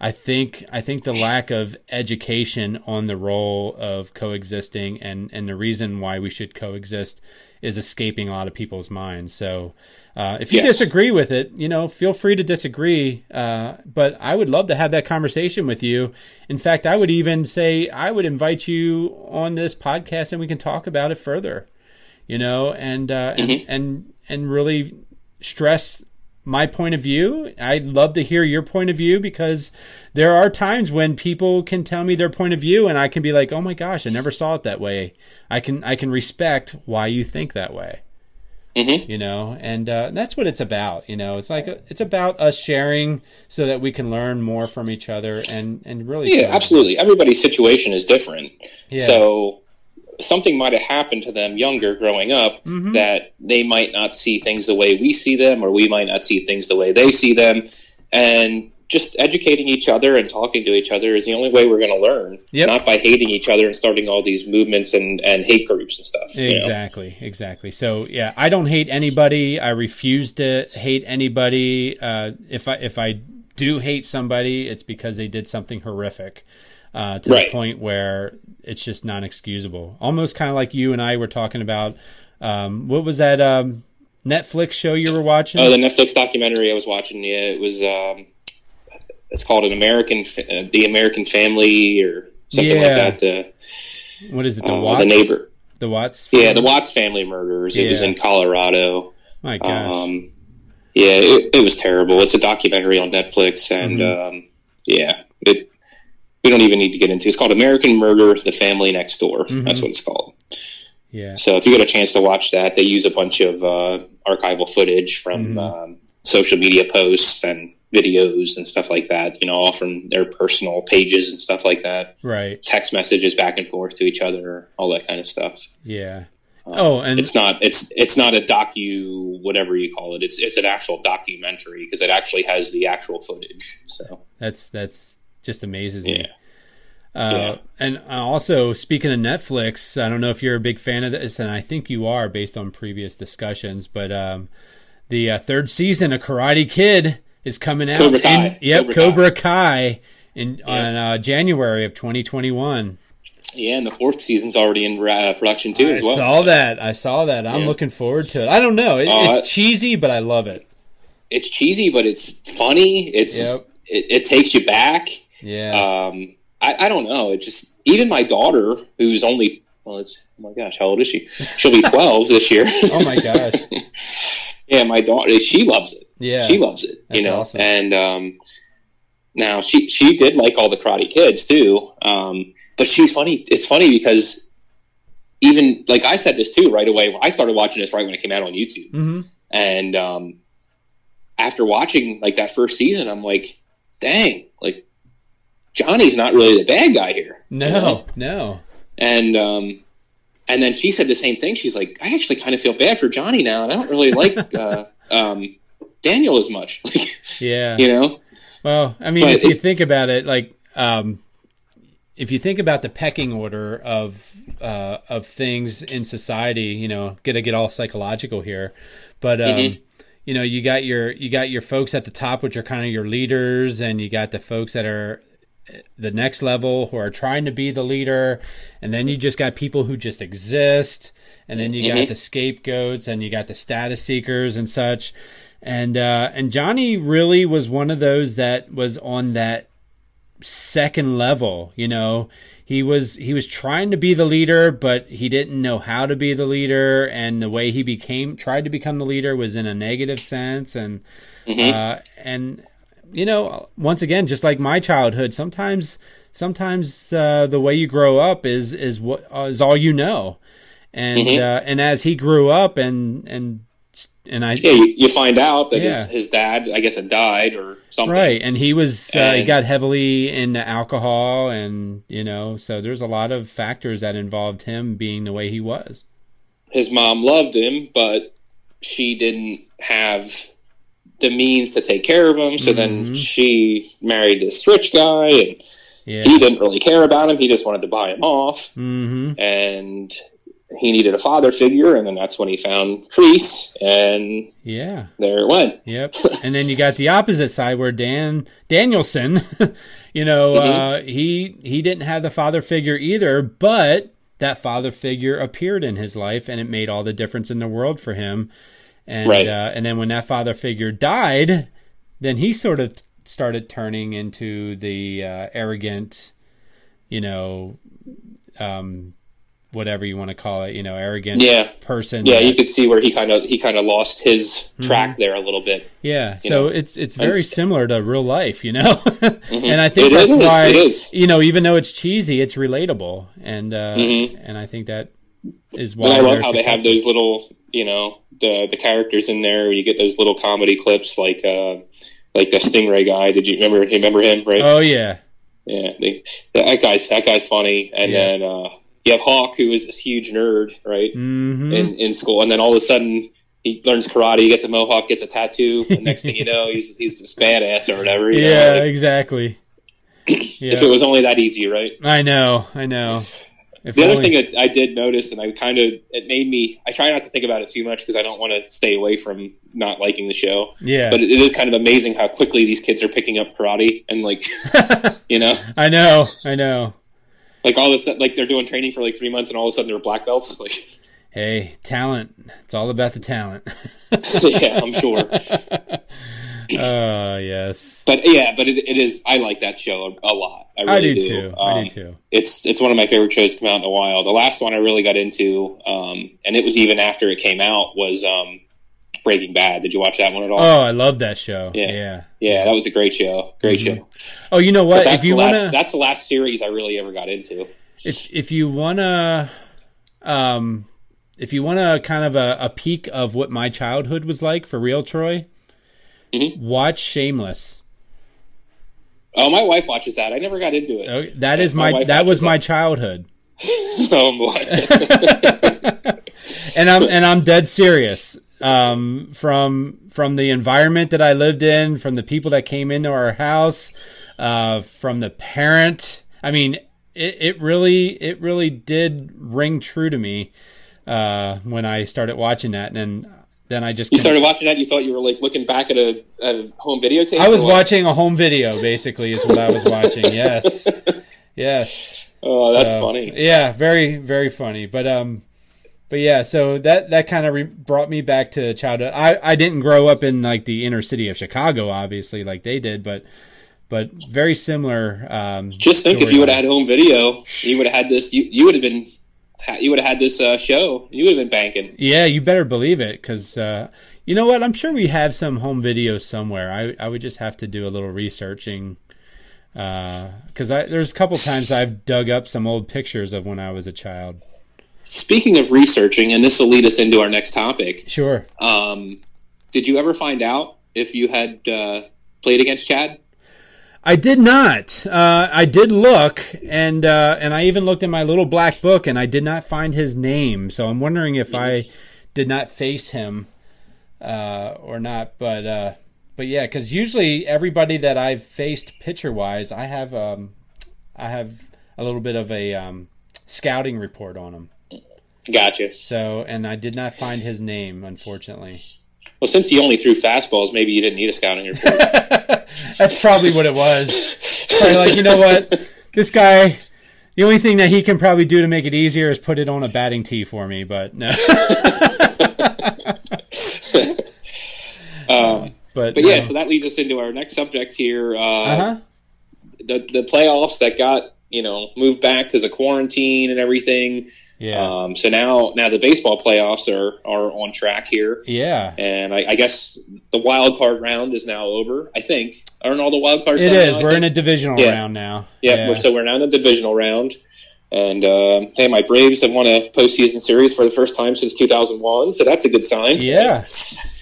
I think I think the lack of education on the role of coexisting and and the reason why we should coexist is escaping a lot of people's minds. So. Uh, if you Yes. disagree with it, you know, feel free to disagree. Uh, but I would love to have that conversation with you. In fact, I would even say I would invite you on this podcast and we can talk about it further. You know, and uh, and, and and really stress my point of view. I'd love to hear your point of view because there are times when people can tell me their point of view and I can be like, "Oh my gosh, I never saw it that way." I can I can respect why you think that way hmm you know and uh, that's what it's about you know it's like it's about us sharing so that we can learn more from each other and and really Yeah, absolutely. Everybody's situation is different. Yeah. So something might have happened to them younger growing up Mm-hmm. that they might not see things the way we see them, or we might not see things the way they see them. And just educating each other and talking to each other is the only way we're going to learn. Yep. Not by hating each other and starting all these movements and, and hate groups and stuff. you know? exactly exactly so yeah i don't hate anybody i refuse to hate anybody uh, if i if i do hate somebody it's because they did something horrific uh, to Right. the point where it's just non excusable almost kind of like you and i were talking about um, what was that um, netflix show you were watching Oh, the Netflix documentary I was watching. Yeah, it was. Um, it's called an American, uh, the American Family, or something Yeah. like that. Uh, What is it? The Uh, Watts. the neighbor. The Watts. Yeah, the Watts family murders. It was in Colorado. My gosh. Um, yeah, it, it was terrible. It's a documentary on Netflix, and Mm-hmm. um, yeah, it. We don't even need to get into. It's called American Murder: The Family Next Door. Mm-hmm. That's what it's called. yeah. So if you get a chance to watch that, they use a bunch of uh, archival footage from Mhm. um, social media posts and videos and stuff like that. You know, all from their personal pages and stuff like that. Right. Text messages back and forth to each other, all that kind of stuff. Yeah. Oh, and It's not it's it's not a docu whatever you call it. It's it's an actual documentary because it actually has the actual footage. So that's that's just amazes me. yeah, Uh, Yeah. And also, speaking of Netflix, I don't know if you're a big fan of this, and I think you are based on previous discussions, but um, the uh, third season of Karate Kid is coming out. Cobra Kai. In, yep, Cobra Cobra, Kai. Kai. in Yeah. on uh, January of 2021. yeah, and the fourth season's already in uh, production too I as well. saw that. I saw that. I'm Yeah. looking forward to it. I don't know. It, Oh, it's cheesy, but I love it. It's cheesy, but it's funny. It's Yep. it, it takes you back. Yeah. Um, I, I don't know. It just even my daughter, who's only well, it's oh my gosh, how old is she? She'll be twelve this year. oh my gosh. yeah, my daughter, she loves it. Yeah. she loves it. You know, awesome. and um, now she she did like all the Karate Kids too. Um, but she's funny. It's funny because even like I said this too right away. I started watching this right when it came out on YouTube, hmm and um, after watching like that first season, I'm like, dang, like Johnny's not really the bad guy here. you know? No, no. And um, and then she said the same thing. She's like, I actually kind of feel bad for Johnny now, and I don't really like uh, um, Daniel as much. Like, Yeah. you know, Well, I mean, But if you think about it, like, um, if you think about the pecking order of uh, of things in society, you know, gonna get all psychological here, but um, Mhm. you know, you got your you got your folks at the top, which are kind of your leaders, and you got the folks that are the next level who are trying to be the leader, and then you just got people who just exist, and then you got Mhm. the scapegoats, and you got the status seekers and such, and uh, and Johnny really was one of those that was on that second level. You know, he was he was trying to be the leader, but he didn't know how to be the leader, and the way he became tried to become the leader was in a negative sense, and Mhm. uh, and you know, once again, just like my childhood, sometimes sometimes uh, the way you grow up is is what uh, is all you know, and Mhm. uh, and as he grew up and and and I yeah, you, you find out that Yeah. his, his dad, I guess, had died or something. Right, and he was uh, he got heavily into alcohol, and you know, so there's a lot of factors that involved him being the way he was. His mom loved him, but she didn't have the means to take care of him. So then Mhm. she married this rich guy, and Yeah. he didn't really care about him. He just wanted to buy him off. hmm and he needed a father figure, and then that's when he found Kreese, and Yeah. there it went. Yep. and then you got the opposite side where Dan Daniel-san, you know, Mm-hmm. uh, he he didn't have the father figure either, but that father figure appeared in his life, and it made all the difference in the world for him. And Right. uh, and then when that father figure died, then he sort of started turning into the uh, arrogant, you know, um, whatever you want to call it, you know, arrogant Yeah, person. yeah, that- you could see where he kind of he kind of lost his track there a little bit. Yeah, so know, it's it's very and- similar to real life, you know, and I think It that's is, why you know even though it's cheesy, it's relatable, and uh, Mhm. and I think that is why But I love how they have those little, you know, the the characters in there. You get those little comedy clips, like uh, like the Stingray guy. Did you remember? Remember him, right? Oh yeah, Yeah, they, that guy's that guy's funny. And Yeah. then uh, you have Hawk, who is this huge nerd, right? hmm in, in school, and then all of a sudden he learns karate, he gets a mohawk, gets a tattoo. and next thing you know, he's he's this badass or whatever. you know, yeah, like, exactly. If it was only that easy, right? I know, I know. If The other thing that I did notice, and I kind of it made me. I try not to think about it too much because I don't want to stay away from not liking the show. yeah, But it is kind of amazing how quickly these kids are picking up karate, and like you know, I know, I know. like all of a sudden, like they're doing training for like three months, and all of a sudden they're black belts. Like, Hey, talent. It's all about the talent. yeah, I'm sure. Oh yes, But yeah, but it, it is. I like that show a, a lot. I I really do do. too. I Um, do too. It's it's one of my favorite shows to come out in a while. The last one I really got into, um, and it was even after it came out, was um, Breaking Bad. Did you watch that one at all? Oh, I love that show. Yeah. yeah. yeah, that was a great show. Great Mhm. show. Oh, you know But what? that's If you the last. wanna, That's the last series I really ever got into. if if you wanna, um, if you wanna kind of a, a peek of what my childhood was like for real, Troy, Mhm. watch Shameless. Oh, my wife watches that. I never got into it. Oh, that is My my, that was my childhood, oh boy. and I'm and I'm dead serious. Um, from from the environment that I lived in, from the people that came into our house, uh, from the parent. I mean, it, it really it really did ring true to me uh, when I started watching that, and then, I just you started watching that. You thought you were like looking back at a, a home videotape. I was watching a home video, basically, is what I was watching. Yes, yes. Oh, that's So, funny. Yeah, very very funny. But um, but yeah, so that that kind of re- brought me back to childhood. I I didn't grow up in like the inner city of Chicago, obviously, like they did, but but very similar. Um, Just think if you would have had home video, you would have had this. You you would have been. You would have had this uh, show. You would have been banking. Yeah, you better believe it, because uh, you know what? I'm sure we have some home videos somewhere. I I would just have to do a little researching. Because I there's a couple times I've dug up some old pictures of when I was a child. Speaking of researching, and this will lead us into our next topic. Sure. Um, did you ever find out if you had uh, played against Chad? I did not. Uh, I did look, and uh, and I even looked in my little black book, and I did not find his name. So I'm wondering if I did not face him uh, or not. But uh, but yeah, because usually everybody that I've faced pitcher wise, I have um, I have a little bit of a um, scouting report on him. Gotcha. So and I did not find his name, unfortunately. Well, since he only threw fastballs, maybe you didn't need a scout scouting report. That's probably what it was. Probably like, you know what? This guy, the only thing that he can probably do to make it easier is put it on a batting tee for me, but no. um, But, but yeah, no. so that leads us into our next subject here. Uh, uh-huh. the the playoffs that got you know moved back because of quarantine and everything. Yeah. Um, so now now the baseball playoffs are are on track here, yeah. and I, I guess the wild card round is now over. I think aren't all the wild cards? It is. now, We're in a divisional Yeah. round now. Yeah, We're, so we're now in the divisional round. And uh, hey, my Braves have won a postseason series for the first time since 2001, so that's a good sign. Yeah.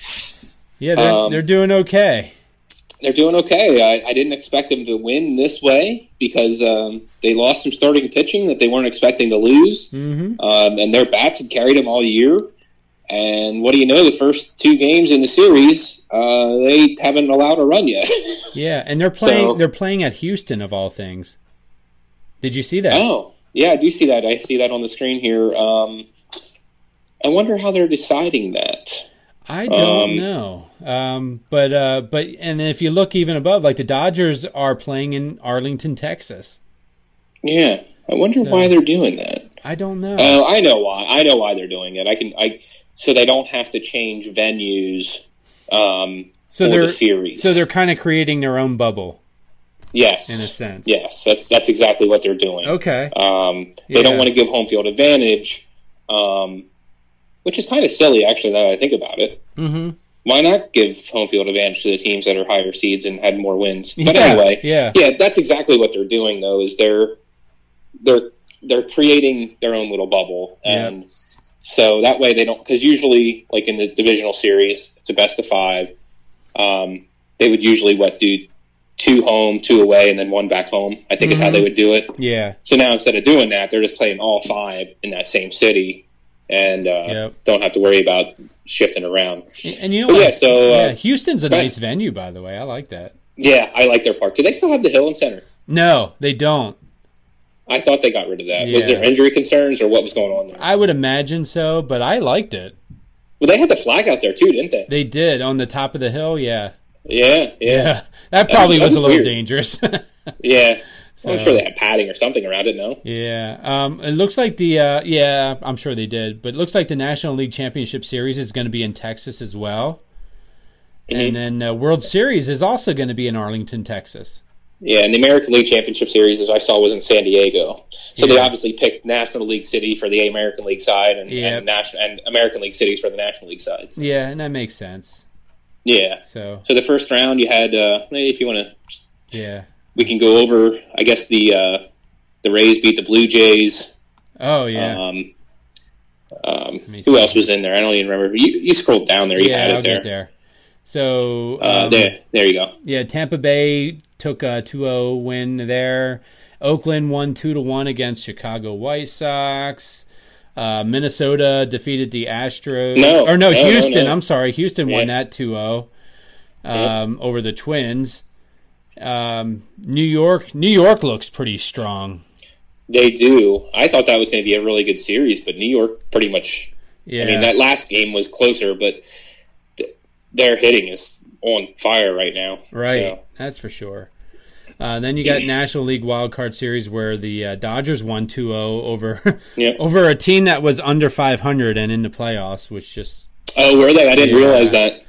yeah, they're, um, they're doing okay. They're doing okay. I, I didn't expect them to win this way because um, they lost some starting pitching that they weren't expecting to lose, hmm um, and their bats had carried them all year. And what do you know? The first two games in the series, uh, they haven't allowed a run yet. Yeah, and they're playing. So- they're playing at Houston of all things. Did you see that? Oh, yeah, I do see that. I see that on the screen here. Um, I wonder how they're deciding that. I don't Um, know. Um, but uh, but and if you look even above, like the Dodgers are playing in Arlington, Texas. Yeah, I wonder So- why they're doing that. I don't know. Oh, I know why. I know why they're doing it. I can. I so they don't have to change venues um, so for they're the series. so they're kind of creating their own bubble yes, in a sense. yes. That's that's exactly what they're doing. Okay. Um, they Yeah. don't want to give home field advantage, um, which is kind of silly, actually. Now that I think about it, Mm-hmm. why not give home field advantage to the teams that are higher seeds and had more wins? But Yeah, anyway, yeah. yeah, that's exactly what they're doing. Though is they're they're they're creating their own little bubble, Yeah. and so that way they don't. Because usually, like in the divisional series, it's a best of five. Um, they would usually what do two home, two away, and then one back home. I think is how Mhm. they would do it. Yeah. So now instead of doing that, they're just playing all five in that same city, and uh, Yep. don't have to worry about shifting around. And you know what? yeah, so uh, yeah, Houston's a nice venue, by the way. I like that. yeah, I like their park. Do they still have the hill and center? No, they don't. I thought they got rid of that. Was there injury concerns or what was going on there? I would imagine so, but I liked it. Well, they had the flag out there too, didn't they? They did on the top of the hill. Yeah. Yeah, yeah, That probably that was, was a little weird. dangerous. yeah. So- I'm sure they had padding or something around it. No, Yeah, um, it looks like the uh, yeah, I'm sure they did, but it looks like the National League Championship Series is going to be in Texas as well. and then uh, World Series is also going to be in Arlington, Texas. Yeah, and the American League Championship Series, as I saw, was in San Diego. So Yeah. they obviously picked National League City for the American League side, and, Yep. and, National, and American League cities for the National League sides. Yeah, and that makes sense. Yeah. So So the first round, you had, uh, if you want to, yeah. We can go over. I guess the uh, the Rays beat the Blue Jays. Oh yeah. Um, um, who else was in there? I don't even remember. You, you scrolled down there. You yeah, had I'll there. get there. So Uh, um, there, there you go. Yeah, Tampa Bay took a 2-0 win there. Oakland won 2 to 1 against Chicago White Sox. Uh, Minnesota defeated the Astros. No, or no, no, no, Houston. no. I'm sorry, Houston won that 2-0 um, over the Twins. Um, New York, New York looks pretty strong. They do. I thought that was going to be a really good series, but New York pretty much. Yeah, I mean, that last game was closer, but th- their hitting is on fire right now. Right, So, that's for sure. Uh, then you got National League Wild Card Series where the uh, Dodgers won 2-0 over Yep. over a team that was under 500 and in the playoffs, which just oh, were they? I didn't Yeah. realize that.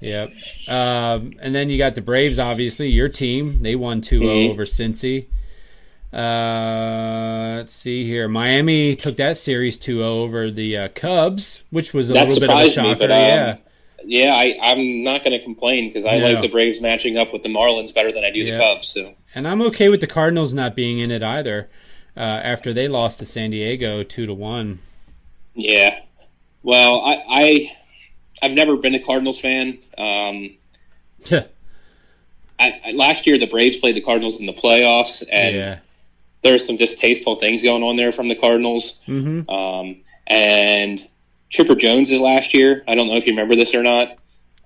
Yep. Um, and then you got the Braves, obviously your team. They won 2-0 Mhm. over Cincy. Uh, let's see here. Miami took that series 2-0 over the uh, Cubs, which was a That little bit of a surprised me, shocker. but, um, yeah. Yeah, I, I'm not going to complain because I No. like the Braves matching up with the Marlins better than I do Yeah. the Cubs. So And I'm okay with the Cardinals not being in it either. Uh, after they lost to San Diego two to one. yeah. Well, I, I I've never been a Cardinals fan. Um, I, I, last year, the Braves played the Cardinals in the playoffs, and yeah. there's some distasteful things going on there from the Cardinals. Mm-hmm. Um, and Chipper Jones is last year. I don't know if you remember this or not.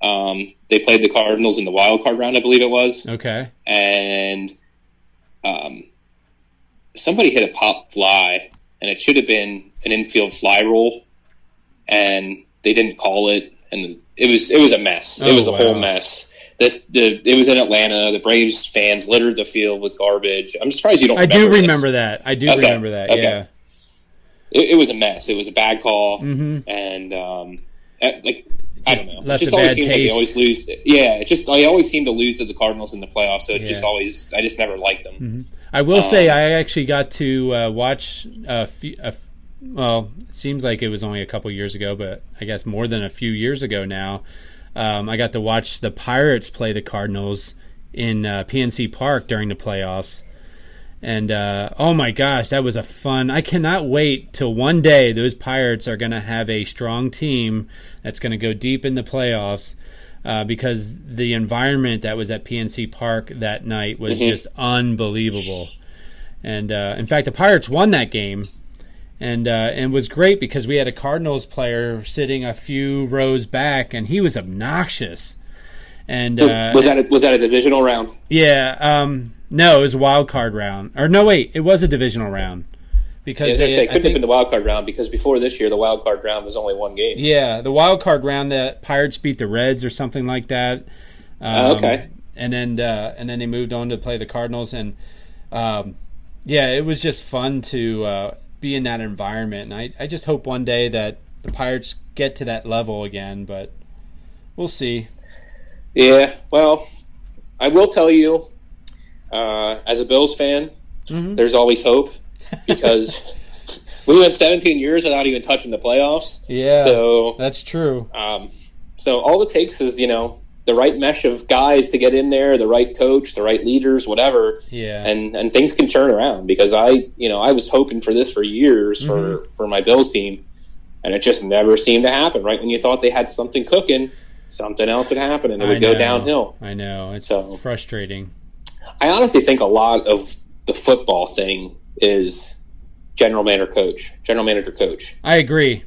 Um, they played the Cardinals in the wild card round, I believe it was, Okay. and um, somebody hit a pop fly, and it should have been an infield fly rule, and they didn't call it, and it was it was a mess. it Oh, was a whole mess. This the it was in Atlanta. The Braves fans littered the field with garbage. I'm surprised you don't. I do remember this. that. I do Okay, remember that. okay. Yeah. it, it was a mess. It was a bad call, hmm and um, eh, like I don't know. It just a always seems like they always lose. Yeah, it just I always seem to lose to the Cardinals in the playoffs. So it just always I just never liked them. Mm-hmm. I will say Um, I actually got to uh, watch a few. A, well, it seems like it was only a couple years ago, but I guess more than a few years ago now. Um, I got to watch the Pirates play the Cardinals in uh, PNC Park during the playoffs. And uh, oh my gosh, that was a fun! I cannot wait till one day those Pirates are going to have a strong team that's going to go deep in the playoffs. Uh, because the environment that was at PNC Park that night was Mhm. just unbelievable. And uh, in fact, the Pirates won that game, and uh, and it was great because we had a Cardinals player sitting a few rows back, and he was obnoxious. And So uh, was that a, was that a divisional round? yeah, um, no, it was a wild card round, or no, wait, it was a divisional round because As they, say, it couldn't have think- been the wild card round because before this year, the wild card round was only one game. Yeah, the wild card round that Pirates beat the Reds or something like that. Um, Oh, okay. And then uh, and then they moved on to play the Cardinals, and um, yeah, it was just fun to uh, be in that environment. And I, I just hope one day that the Pirates get to that level again, but we'll see. Yeah, well, I will tell you, uh, as a Bills fan, Mhm. there's always hope because we went 17 years without even touching the playoffs. Yeah, So, that's true. um, so all it takes is you know the right mesh of guys to get in there, the right coach, the right leaders, whatever, Yeah, and and things can turn around. Because I, you know, I was hoping for this for years for Mm-hmm. for my Bills team, and it just never seemed to happen. Right when you thought they had something cooking, something else would happen, and it would go downhill. I know it's So- frustrating. I honestly think a lot of the football thing is general manager coach, general manager coach. I agree.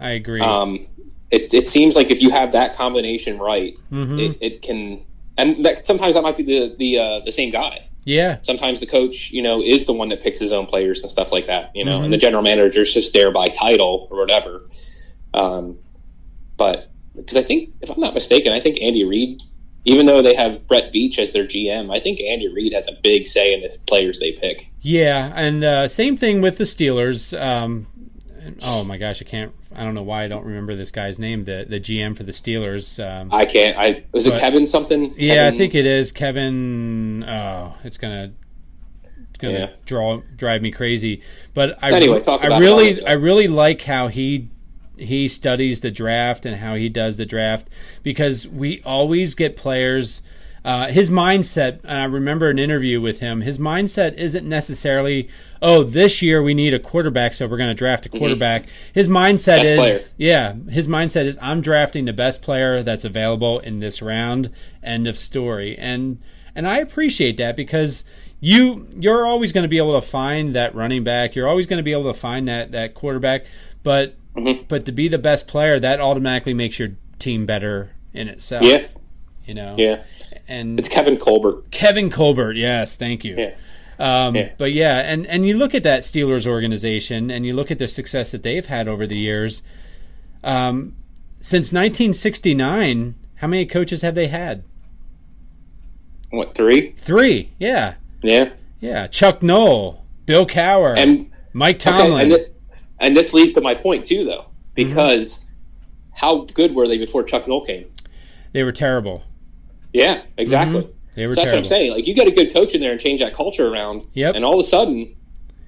I agree. Um, it, it seems like if you have that combination right, hmm it, it can, and that, sometimes that might be the the uh, the same guy. yeah, Sometimes the coach, you know, is the one that picks his own players and stuff like that. You know, Mhm. and the general manager is just there by title or whatever. Um, but because I think, if I'm not mistaken, I think Andy Reid, even though they have Brett Veach as their GM, I think Andy Reid has a big say in the players they pick. Yeah, and uh, same thing with the Steelers. Um, oh my gosh, I can't I don't know why I don't remember this guy's name. The the GM for the Steelers. Um, I can't. I was it Kevin something? yeah, Kevin- I think it is Kevin. Oh, it's gonna it's gonna Yeah. draw drive me crazy. But I Anyway, talk I really. I really like how he he studies the draft and how he does the draft because we always get players. Uh, his mindset, and I remember an interview with him. His mindset isn't necessarily, "Oh, this year we need a quarterback, so we're going to draft a quarterback." His mindset Mm-hmm. Best is, yeah, his mindset is, "I'm drafting the best player that's available in this round." End of story. And and I appreciate that because you you're always going to be able to find that running back. You're always going to be able to find that that quarterback, but Mm-hmm. but to be the best player, that automatically makes your team better in itself. Yeah, You know. yeah. And It's Kevin Colbert. Kevin Colbert, yes, thank you. Yeah. Um, Yeah. But yeah, and, and you look at that Steelers organization and you look at the success that they've had over the years. Um, since 1969, how many coaches have they had? What three? Three. Yeah. Yeah. Yeah. Chuck Noll, Bill Cowher, And Mike okay, Tomlin. and, thi- and this leads to my point too, though, Mm-hmm. because how good were they before Chuck Noll came? they were terrible. Yeah, exactly. They were So that's what I'm saying. Like you get a good coach in there and change that culture around, Yep. and all of a sudden,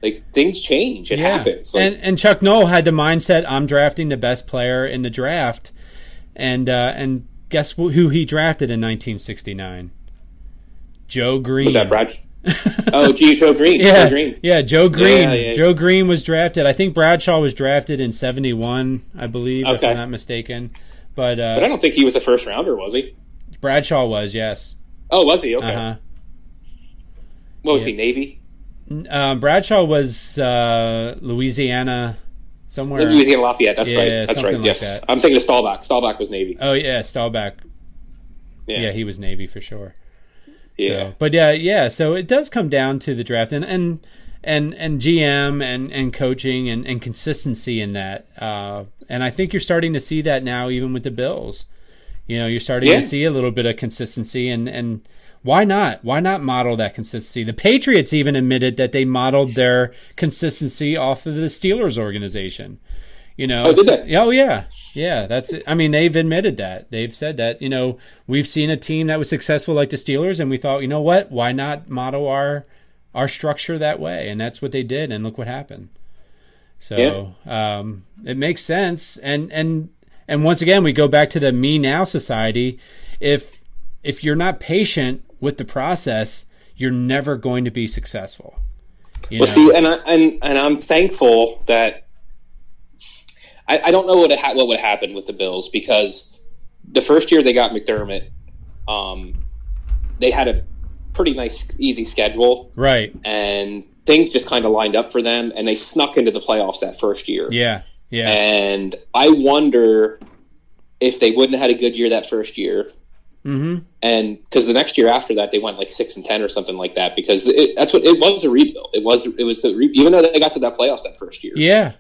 like things change. It happens. Like, and and Chuck Noll had the mindset I'm drafting the best player in the draft, and uh, and guess who he drafted in 1969? Joe Greene. was that Brad? oh, gee, Joe Greene. Yeah, Joe Greene. yeah, Joe Greene. Yeah, yeah. Joe Greene was drafted. I think Bradshaw was drafted in '71, I believe, if I'm not mistaken. But, uh, But I don't think he was a first rounder, was he? Bradshaw was, yes. Oh, was he? Okay. Uh-huh. What was Yeah. he? Navy? Uh, Bradshaw was uh, Louisiana somewhere. Louisiana Lafayette. That's Yeah, right. That's right. like yes. that. I'm thinking of Staubach. Staubach was Navy. Oh yeah, Staubach. Yeah. Yeah, he was Navy for sure. yeah. So, but yeah, yeah. So it does come down to the draft and and and, and GM and, and coaching and, and consistency in that. Uh, and I think you're starting to see that now, even with the Bills. You know, you're starting Yeah. to see a little bit of consistency, and and why not? Why not model that consistency? The Patriots even admitted that they modeled their consistency off of the Steelers organization. You know, Oh, did they? Oh yeah, yeah. That's. it. I mean, they've admitted that. They've said that. You know, we've seen a team that was successful like the Steelers, and we thought, you know what? Why not model our our structure that way? And that's what they did, and look what happened. So um, it makes sense, and and and once again, we go back to the me now society. If if you're not patient with the process, you're never going to be successful. You Well, know? see, and I and and I'm thankful that I, I don't know what ha- what would happen with the Bills because the first year they got McDermott, um, they had a pretty nice, easy schedule, right? and things just kind of lined up for them, and they snuck into the playoffs that first year. Yeah, yeah, And I wonder if they wouldn't have had a good year that first year, hmm and because the next year after that they went like six and ten or something like that because it, that's what it was a rebuild. It was it was the re, even though they got to that playoffs that first year, yeah,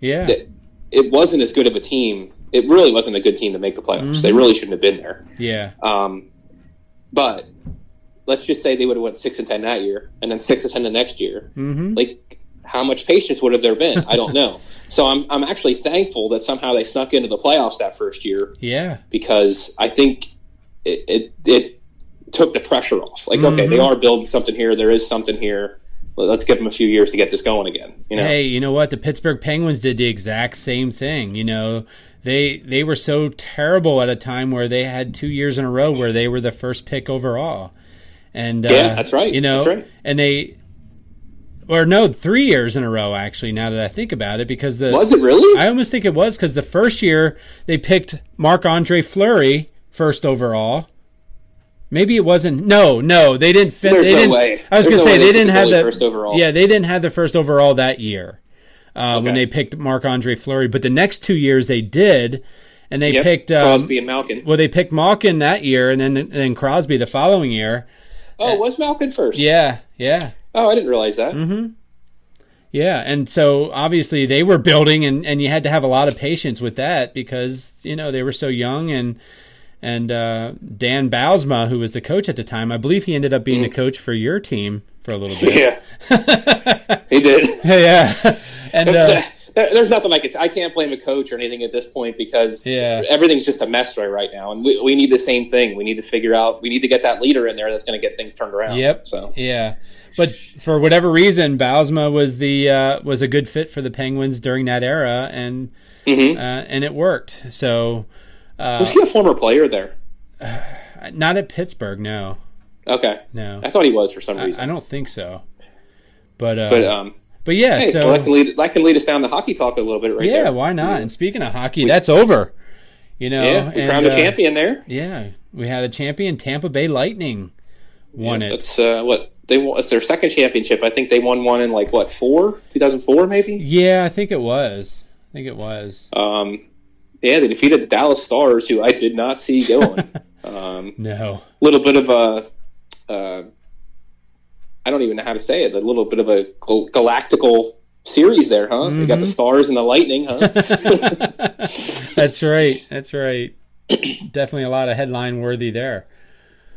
yeah. it, it wasn't as good of a team. It really wasn't a good team to make the playoffs. Mm-hmm. They really shouldn't have been there. Yeah, Um, but let's just say they would have went six and ten that year, and then six and ten the next year. hmm Like, how much patience would have there been? I don't know. so I'm I'm actually thankful that somehow they snuck into the playoffs that first year yeah, because I think it it, it took the pressure off. Like, okay, Mm-hmm. they are building something here. There is something here. Let's give them a few years to get this going again. You know, Hey, you know what? The Pittsburgh Penguins did the exact same thing. You know, they they were so terrible at a time where they had two years in a row where they were the first pick overall. And uh, Yeah, that's right. You know, That's right. and they. Or no, three years in a row. Actually, now that I think about it, because the was it really? I almost think it was because the first year they picked Marc Andre Fleury first overall. Maybe it wasn't. No, no, they didn't. Fin- There's they no didn't, way. I was There's going to no say they they didn't have the first overall. Yeah, they didn't have the first overall that year uh, when they picked Marc Andre Fleury. But the next two years they did, and they Yep. picked um, Crosby and Malkin. Well, they picked Malkin that year, and then and then Crosby the following year. Oh, was Malkin first? Yeah, yeah. Oh, I didn't realize that. Mm-hmm. Yeah, and so obviously they were building, and, and you had to have a lot of patience with that because you know they were so young, and and uh, Dan Bylsma, who was the coach at the time, I believe he ended up being the coach for your team for a little bit. Yeah, he did. yeah, and uh, there, there's nothing I can say. I can't blame a coach or anything at this point because Yeah. everything's just a mess right right now, and we, we need the same thing. We need to figure out. We need to get that leader in there that's going to get things turned around. Yep. So Yeah, but for whatever reason, Bylsma was the uh, was a good fit for the Penguins during that era, and Mhm. uh, and it worked. So uh, was he a former player there? not at Pittsburgh, no, Okay, no, I thought he was for some reason. I don't think so. But uh, but but, yeah, hey, so that can lead that can lead us down to hockey talk a little bit right yeah, there. why not? And speaking of hockey, that's over. You know, Yeah, we and, crowned a uh, champion there. Yeah, we had a champion. Tampa Bay Lightning won it. That's uh, what they won. It's their second championship. I think they won one in like what four, two thousand four, maybe. Yeah, I think it was. I think it was. Um, yeah, they defeated the Dallas Stars, who I did not see going. um, No. little bit of a, uh, I don't even know how to say it. A little bit of a gal- galactical series there, huh? We got the Mhm. Stars and the Lightning, huh? That's right. That's right. Definitely a lot of headline worthy there.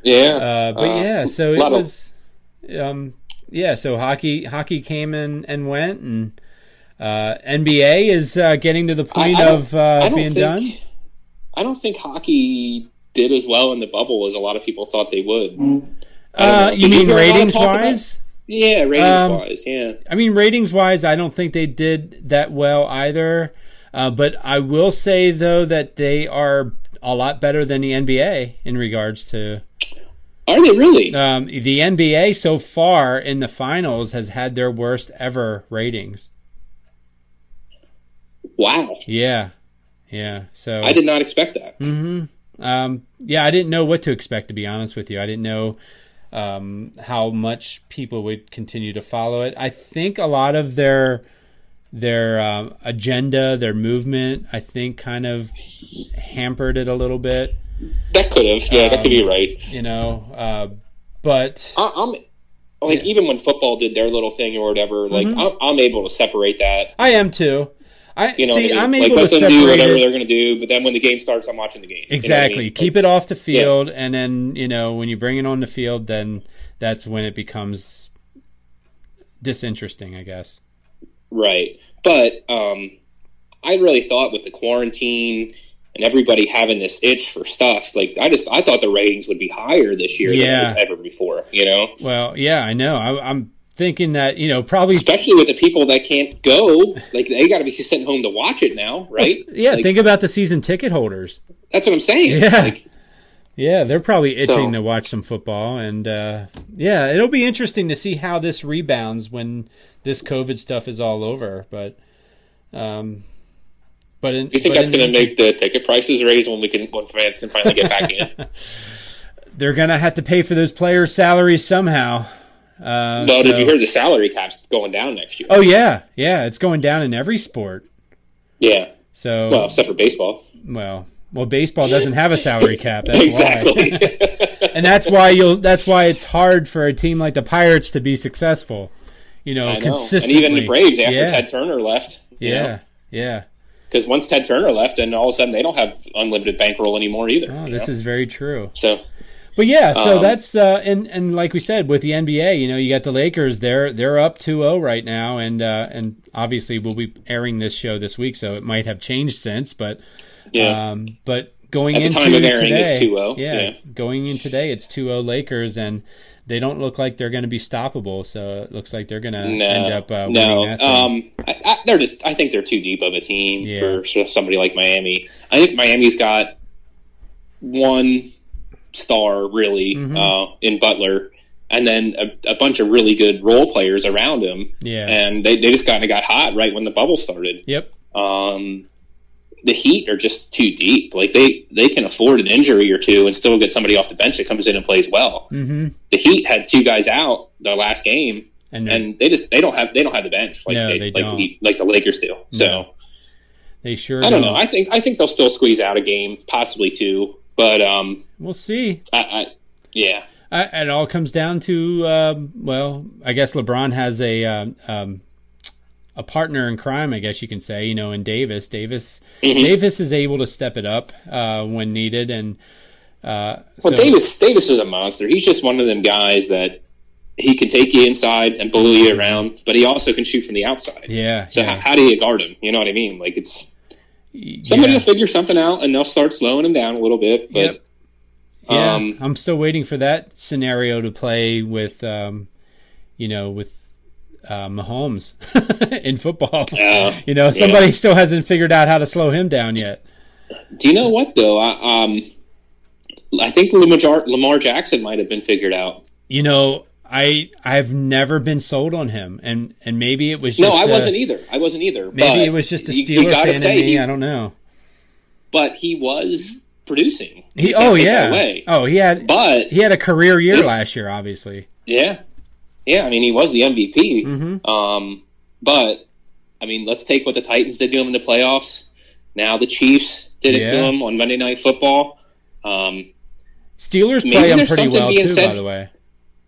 yeah, Uh, but Uh, yeah, so it lot of- was, um, yeah. So hockey, hockey came in and went, and uh, NBA is uh, getting to the point I don't- of uh, being think, done. I don't think hockey did as well in the bubble as a lot of people thought they would. I don't Uh, you mean hear a lot of ratings talk about- wise? Yeah, ratings Um, wise, yeah. I mean, ratings wise, I don't think they did that well either. Uh, but I will say though that they are a lot better than the NBA in regards to Are they really? um, the NBA so far in the finals has had their worst ever ratings. wow, Yeah, yeah. So I did not expect that. hmm Um, yeah, I didn't know what to expect to be honest with you. I didn't know um, how much people would continue to follow it. I think a lot of their their um, agenda, their movement, I think, kind of hampered it a little bit. That could have, yeah, that could be Um, right. You know, uh, but I, I'm like even when football did their little thing or whatever, like Mm-hmm. I'm, I'm able to separate that. I am too. I You know, see. I I'm mean? able like to let them do separate whatever it. they're going to do, but then when the game starts, I'm watching the game. You know I Exactly. mean? Keep it off the field, and then you know when you bring it on the field, then that's when it becomes disinteresting, I guess. Right. But um, I really thought with the quarantine and everybody having this itch for stuff, like I just I thought the ratings would be higher this year Yeah. than ever before. You know, Well, yeah, I know. I, I'm thinking that you know probably. especially with the people that can't go, like they got to be sitting home to watch it now, right? Yeah, Like, think about the season ticket holders. that's what I'm saying. Yeah. Like, Yeah, they're probably itching So- to watch some football, and uh, yeah, it'll be interesting to see how this rebounds when this COVID stuff is all over. But, um, but in, you think that's going to make the ticket prices raise when we can when fans can finally get back in? they're gonna have to pay for those players' salaries somehow. Uh, Well, did you hear the salary cap's going down next year? Oh yeah, yeah, it's going down in every sport. Yeah. So Well, except for baseball. well, well, baseball doesn't have a salary cap. That's exactly. and that's why you'll. That's why it's hard for a team like the Pirates to be successful. You know, I know. And consistently. even the Braves after yeah, Ted Turner left. you know? yeah, yeah. Because once Ted Turner left, and all of a sudden they don't have unlimited bankroll anymore either. Oh, this know? is very true. so But yeah, so Um, that's uh, and and like we said with the NBA, you know, you got the Lakers. They're they're up 2-0 right now, and uh, and obviously we'll be airing this show this week, so it might have changed since. But yeah, um, but going At the into time of airing, it's today, 2-0, Yeah, yeah. going in today, it's 2-0 Lakers, and they don't look like they're going to be stoppable. So it looks like they're going to no, end up uh, no. winning that thing. Um, I, I, they're just. I think they're too deep of a team Yeah. for somebody like Miami. I think Miami's got one star really Mhm. uh, in Butler, and then a, a bunch of really good role players around him. yeah. And they, they just kind of got hot right when the bubble started. yep. um, the Heat are just too deep. Like they they can afford an injury or two and still get somebody off the bench that comes in and plays well. hmm The Heat had two guys out the last game, And, and they just they don't have they don't have the bench like No, they, they like, don't. The Heat, like the Lakers do. So No. they sure I don't know. I think I think they'll still squeeze out a game, possibly two. But um, we'll see. I, I yeah. I, it all comes down to um, well, I guess LeBron has a um, um, a partner in crime, I guess you can say. You know, in Davis, Davis, Mhm. Davis is able to step it up uh, when needed, and uh, Well, so- Davis Davis is a monster. He's just one of them guys that he can take you inside and bully you around, but he also can shoot from the outside. Yeah. So yeah. how, how do you guard him? You know what I mean? Like it's somebody yeah. will figure something out and they'll start slowing him down a little bit. But Yep. Yeah, um, I'm still waiting for that scenario to play with, um, you know, with uh, Mahomes in football. uh, you know, somebody still hasn't figured out how to slow him down yet. do you know what though? I, um, I think Lamar, Lamar Jackson might have been figured out. You know, I I've never been sold on him, and and maybe it was just No, I a- wasn't either. I wasn't either. Maybe it was just a you- you Steeler fan say in me. he- I don't know. but he was producing. He, You can't oh yeah, oh he had But he had a career year last year, obviously. yeah, yeah. I mean, he was the MVP. Mhm. Um, but I mean, let's take what the Titans did to him in the playoffs. Now the Chiefs did it to him on Monday Night Football. Um, Steelers play him pretty well too, by the way.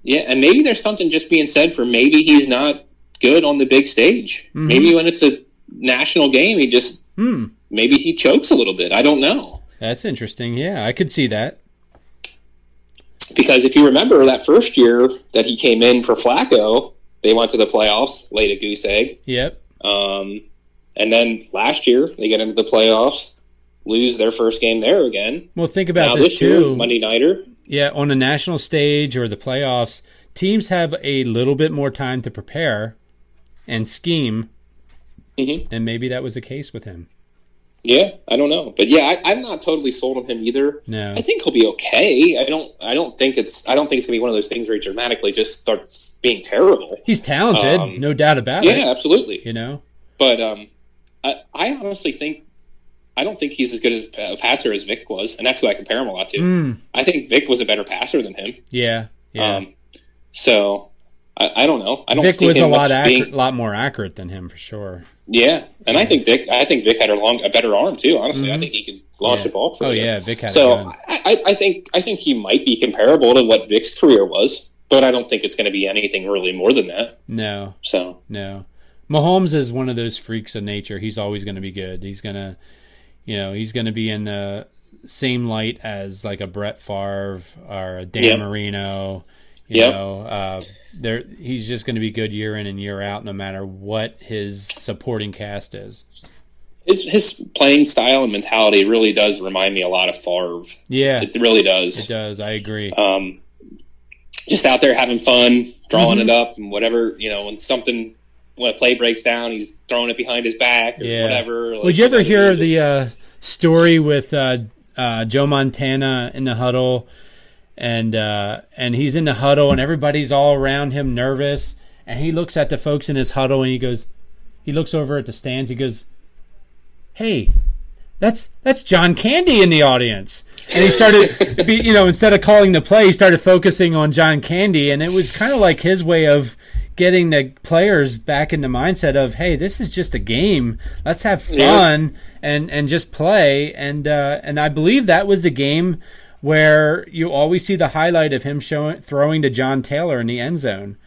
Yeah, and maybe there's something just being said for maybe he's not good on the big stage. Mhm. Maybe when it's a national game, he just Hmm, maybe he chokes a little bit. I don't know. that's interesting. Yeah, I could see that. Because if you remember that first year that he came in for Flacco, they went to the playoffs, laid a goose egg. Yep. Um, and then last year they get into the playoffs, lose their first game there again. Well, think about now this, this too. year, Monday nighter. Yeah, on the national stage or the playoffs, teams have a little bit more time to prepare and scheme, Mhm. and maybe that was the case with him. Yeah, I don't know, but yeah, I, I'm not totally sold on him either. No. I think he'll be okay. I don't. I don't think it's. I don't think it's gonna be one of those things where he dramatically just starts being terrible. He's talented, Um, no doubt about Yeah, it. Yeah, absolutely. You know, But um, I, I honestly think I don't think he's as good a passer as Vic was, and that's who I compare him a lot to. Mm, I think Vic was a better passer than him. yeah, yeah. Um, so I, I don't know. I don't Vic was a lot accurate, being- lot more accurate than him for sure. Yeah, and I think Vic. I think Vic had a long, a better arm too. Honestly, I Mhm. think he could launch Yeah. the ball. Oh yeah, Vic had So gun. I, I, I think I think he might be comparable to what Vic's career was, but I don't think it's going to be anything really more than that. No, So no. Mahomes is one of those freaks of nature. He's always going to be good. He's going to, you know, he's going to be in the same light as like a Brett Favre or a Dan Yep. Marino. You Yep. know, uh, there he's just going to be good year in and year out, no matter what his supporting cast is. his his playing style and mentality really does remind me a lot of Favre. Yeah, It really does. it does. I agree. Um, just out there having fun, drawing Mhm. it up, and whatever you know. When something when a play breaks down, he's throwing it behind his back or Yeah. whatever. Like, Would you ever hear the uh, story with uh, uh, Joe Montana in the huddle, and uh, and he's in the huddle, and everybody's all around him, nervous, and he looks at the folks in his huddle, and he goes, he looks over at the stands, he goes, "Hey, that's that's John Candy in the audience," and he started, be, you know, instead of calling the play, he started focusing on John Candy, and it was kind of like his way of getting the players back in the mindset of hey this is just a game let's have fun and and just play and uh and i believe that was the game where you always see the highlight of him showing throwing to john taylor in the end zone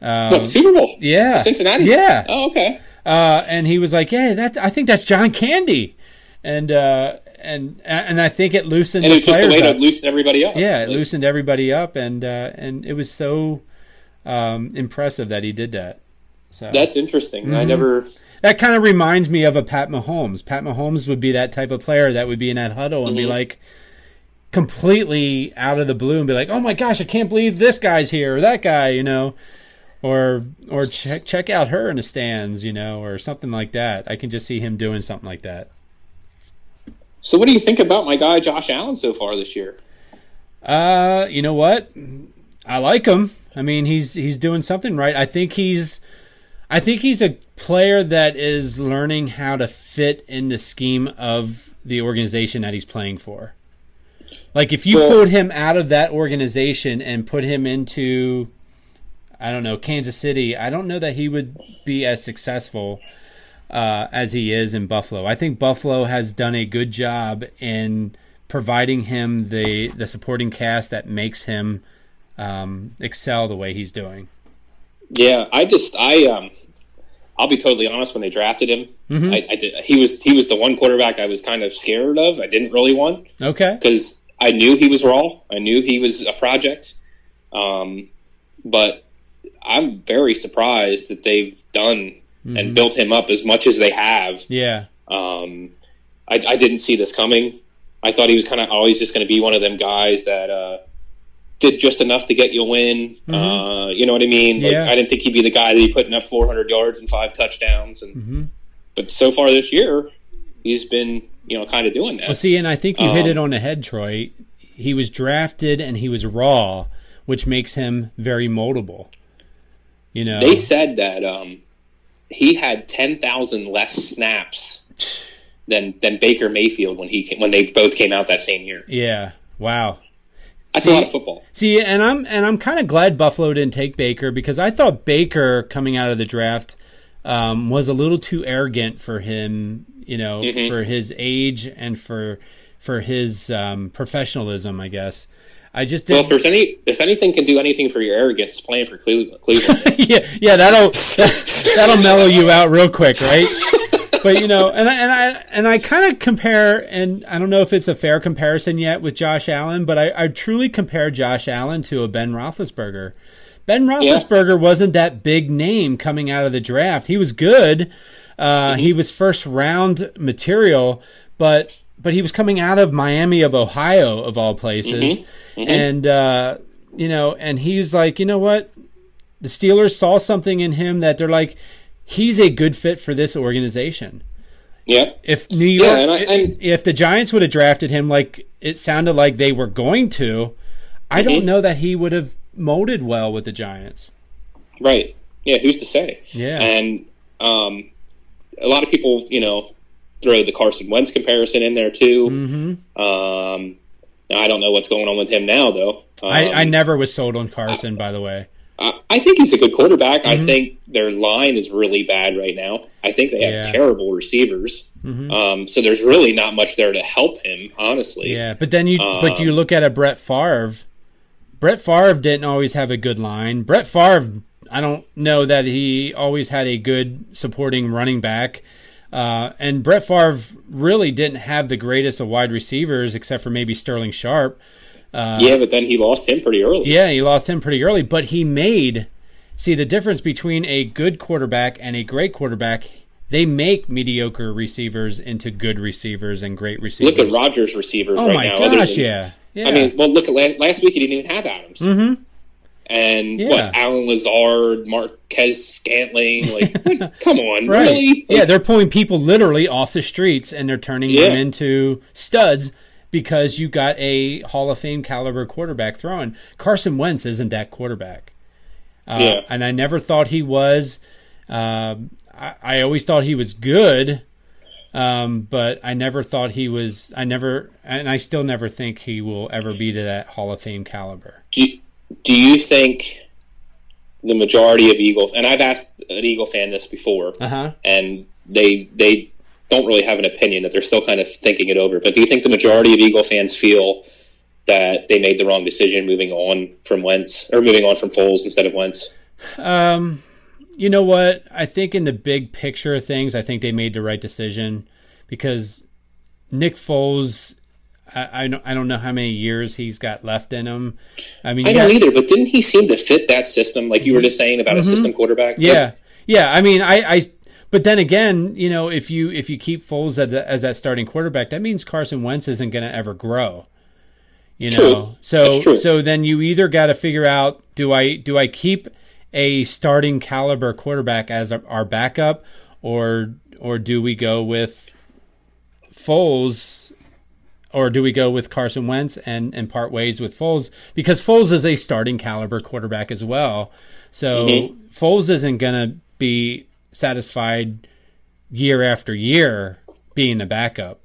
What, the Super Bowl? yeah Cincinnati. yeah Oh, okay. uh, and he was like, "Yeah, that I think that's John Candy," and uh, and and I think it loosened And the it's just a way up. to loosen everybody up. yeah, it Like, loosened everybody up, and uh, and it was so um, impressive that he did that. So That's interesting. I Mhm. never. that kind of reminds me of a Pat Mahomes. Pat Mahomes would be that type of player that would be in that huddle and be Mhm. like completely out of the blue and be like, "Oh my gosh, I can't believe this guy's here or that guy," you know, or or check check out her in the stands, you know, or something like that. I can just see him doing something like that. So, what do you think about my guy Josh Allen so far this year? Uh, you know what? I like him. I mean, he's he's doing something right. I think he's I think he's a player that is learning how to fit in the scheme of the organization that he's playing for. Like if you Well- pulled him out of that organization and put him into I don't know, Kansas City, I don't know that he would be as successful uh, as he is in Buffalo. I think Buffalo has done a good job in providing him the the supporting cast that makes him um, excel the way he's doing. Yeah, I just I um, I'll be totally honest. When they drafted him, Mhm. I, I did. He was he was the one quarterback I was kind of scared of. I didn't really want Okay. because I knew he was raw. I knew he was a project. Um, but I'm very surprised that they've done and built him up as much as they have. Yeah. Um, I, I didn't see this coming. I thought he was kind of always just going to be one of them guys that uh, did just enough to get you a win. Uh, you know what I mean? Like, Yeah. I didn't think he'd be the guy that he putting up 400 yards and five touchdowns. And but so far this year, he's been you know kind of doing that. Well, see, and I think you hit Um, it on the head, Troy. He was drafted and he was raw, which makes him very moldable. You know, They said that um, he had 10,000 less snaps than than Baker Mayfield when he came, when they both came out that same year. yeah. Wow. That's a lot of football. See, and I'm and I'm kind of glad Buffalo didn't take Baker because I thought Baker coming out of the draft um, was a little too arrogant for him. You know, Mm-hmm. for his age and for for his um, professionalism. I guess I just Well, didn't. if there's any, if anything can do anything for your arrogance, playing for Cleveland. Cleveland. yeah, yeah, that'll that'll mellow you out real quick, right? But you know, and I and I and I kind of compare, and I don't know if it's a fair comparison yet with Josh Allen, but I, I truly compare Josh Allen to a Ben Roethlisberger. Ben Roethlisberger wasn't that big name coming out of the draft. He was good. Uh, He was first round material, but but he was coming out of Miami of Ohio of all places, and uh, you know, and he's like, you know what, the Steelers saw something in him that they're like, he's a good fit for this organization. yeah, If New York, and I- and- if the Giants would have drafted him like it sounded like they were going to, I Mm-hmm. don't know that he would have molded well with the Giants. right. Yeah, who's to say? Yeah. and um, a lot of people, you know, throw the Carson Wentz comparison in there too. Mm-hmm. Um, I don't know what's going on with him now, though. Um, I, I never was sold on Carson, by the way. I, I think he's a good quarterback. Mm-hmm. I think their line is really bad right now. I think they have Yeah. Mm-hmm. terrible receivers. Um, so there's really not much there to help him, honestly. Yeah, but then you but you look at a Brett Favre. Brett Favre didn't always have a good line. Brett Favre, I don't know that he always had a good supporting running back. Uh, and Brett Favre really didn't have the greatest of wide receivers except for maybe Sterling Sharpe. Yeah, but then he lost him pretty early. Yeah, he lost him pretty early, but he made see the difference between a good quarterback and a great quarterback. They make mediocre receivers into good receivers and great receivers. Look at Rodgers' receivers Oh right my now. other gosh, than- yeah. Yeah. I mean, well, look at last, last week. He didn't even have Adams. Mm-hmm. And Yeah. what? Allen Lazard, Marquez Scantling. Like, come on, Right. really? Yeah, they're pulling people literally off the streets and they're turning them into studs because you got a Hall of Fame caliber quarterback throwing. Carson Wentz isn't that quarterback. Uh, Yeah. And I never thought he was. Um, I, I always thought he was good, um, but I never thought he was. I never, and I still never think he will ever be to that Hall of Fame caliber. Do, do you think the majority of Eagles? And I've asked an Eagle fan this before, Uh huh. and they they don't really have an opinion that they're still kind of thinking it over. But do you think the majority of Eagle fans feel that they made the wrong decision moving on from Wentz or moving on from Foles instead of Wentz? Um, you know what? I think in the big picture of things, I think they made the right decision because Nick Foles. I, I don't I don't know how many years he's got left in him. I mean, I don't either, but didn't he seem to fit that system? Like you were just saying about a system quarterback. Mm-hmm. yeah, yeah. I mean, I, I. But then again, you know, if you if you keep Foles as, the, as that starting quarterback, that means Carson Wentz isn't going to ever grow. You True. know, so so then you either got to figure out do I do I keep a starting caliber quarterback as our, our backup, or or do we go with Foles, or do we go with Carson Wentz and and part ways with Foles because Foles is a starting caliber quarterback as well. So Mm-hmm. Foles isn't going to be satisfied year after year being a backup.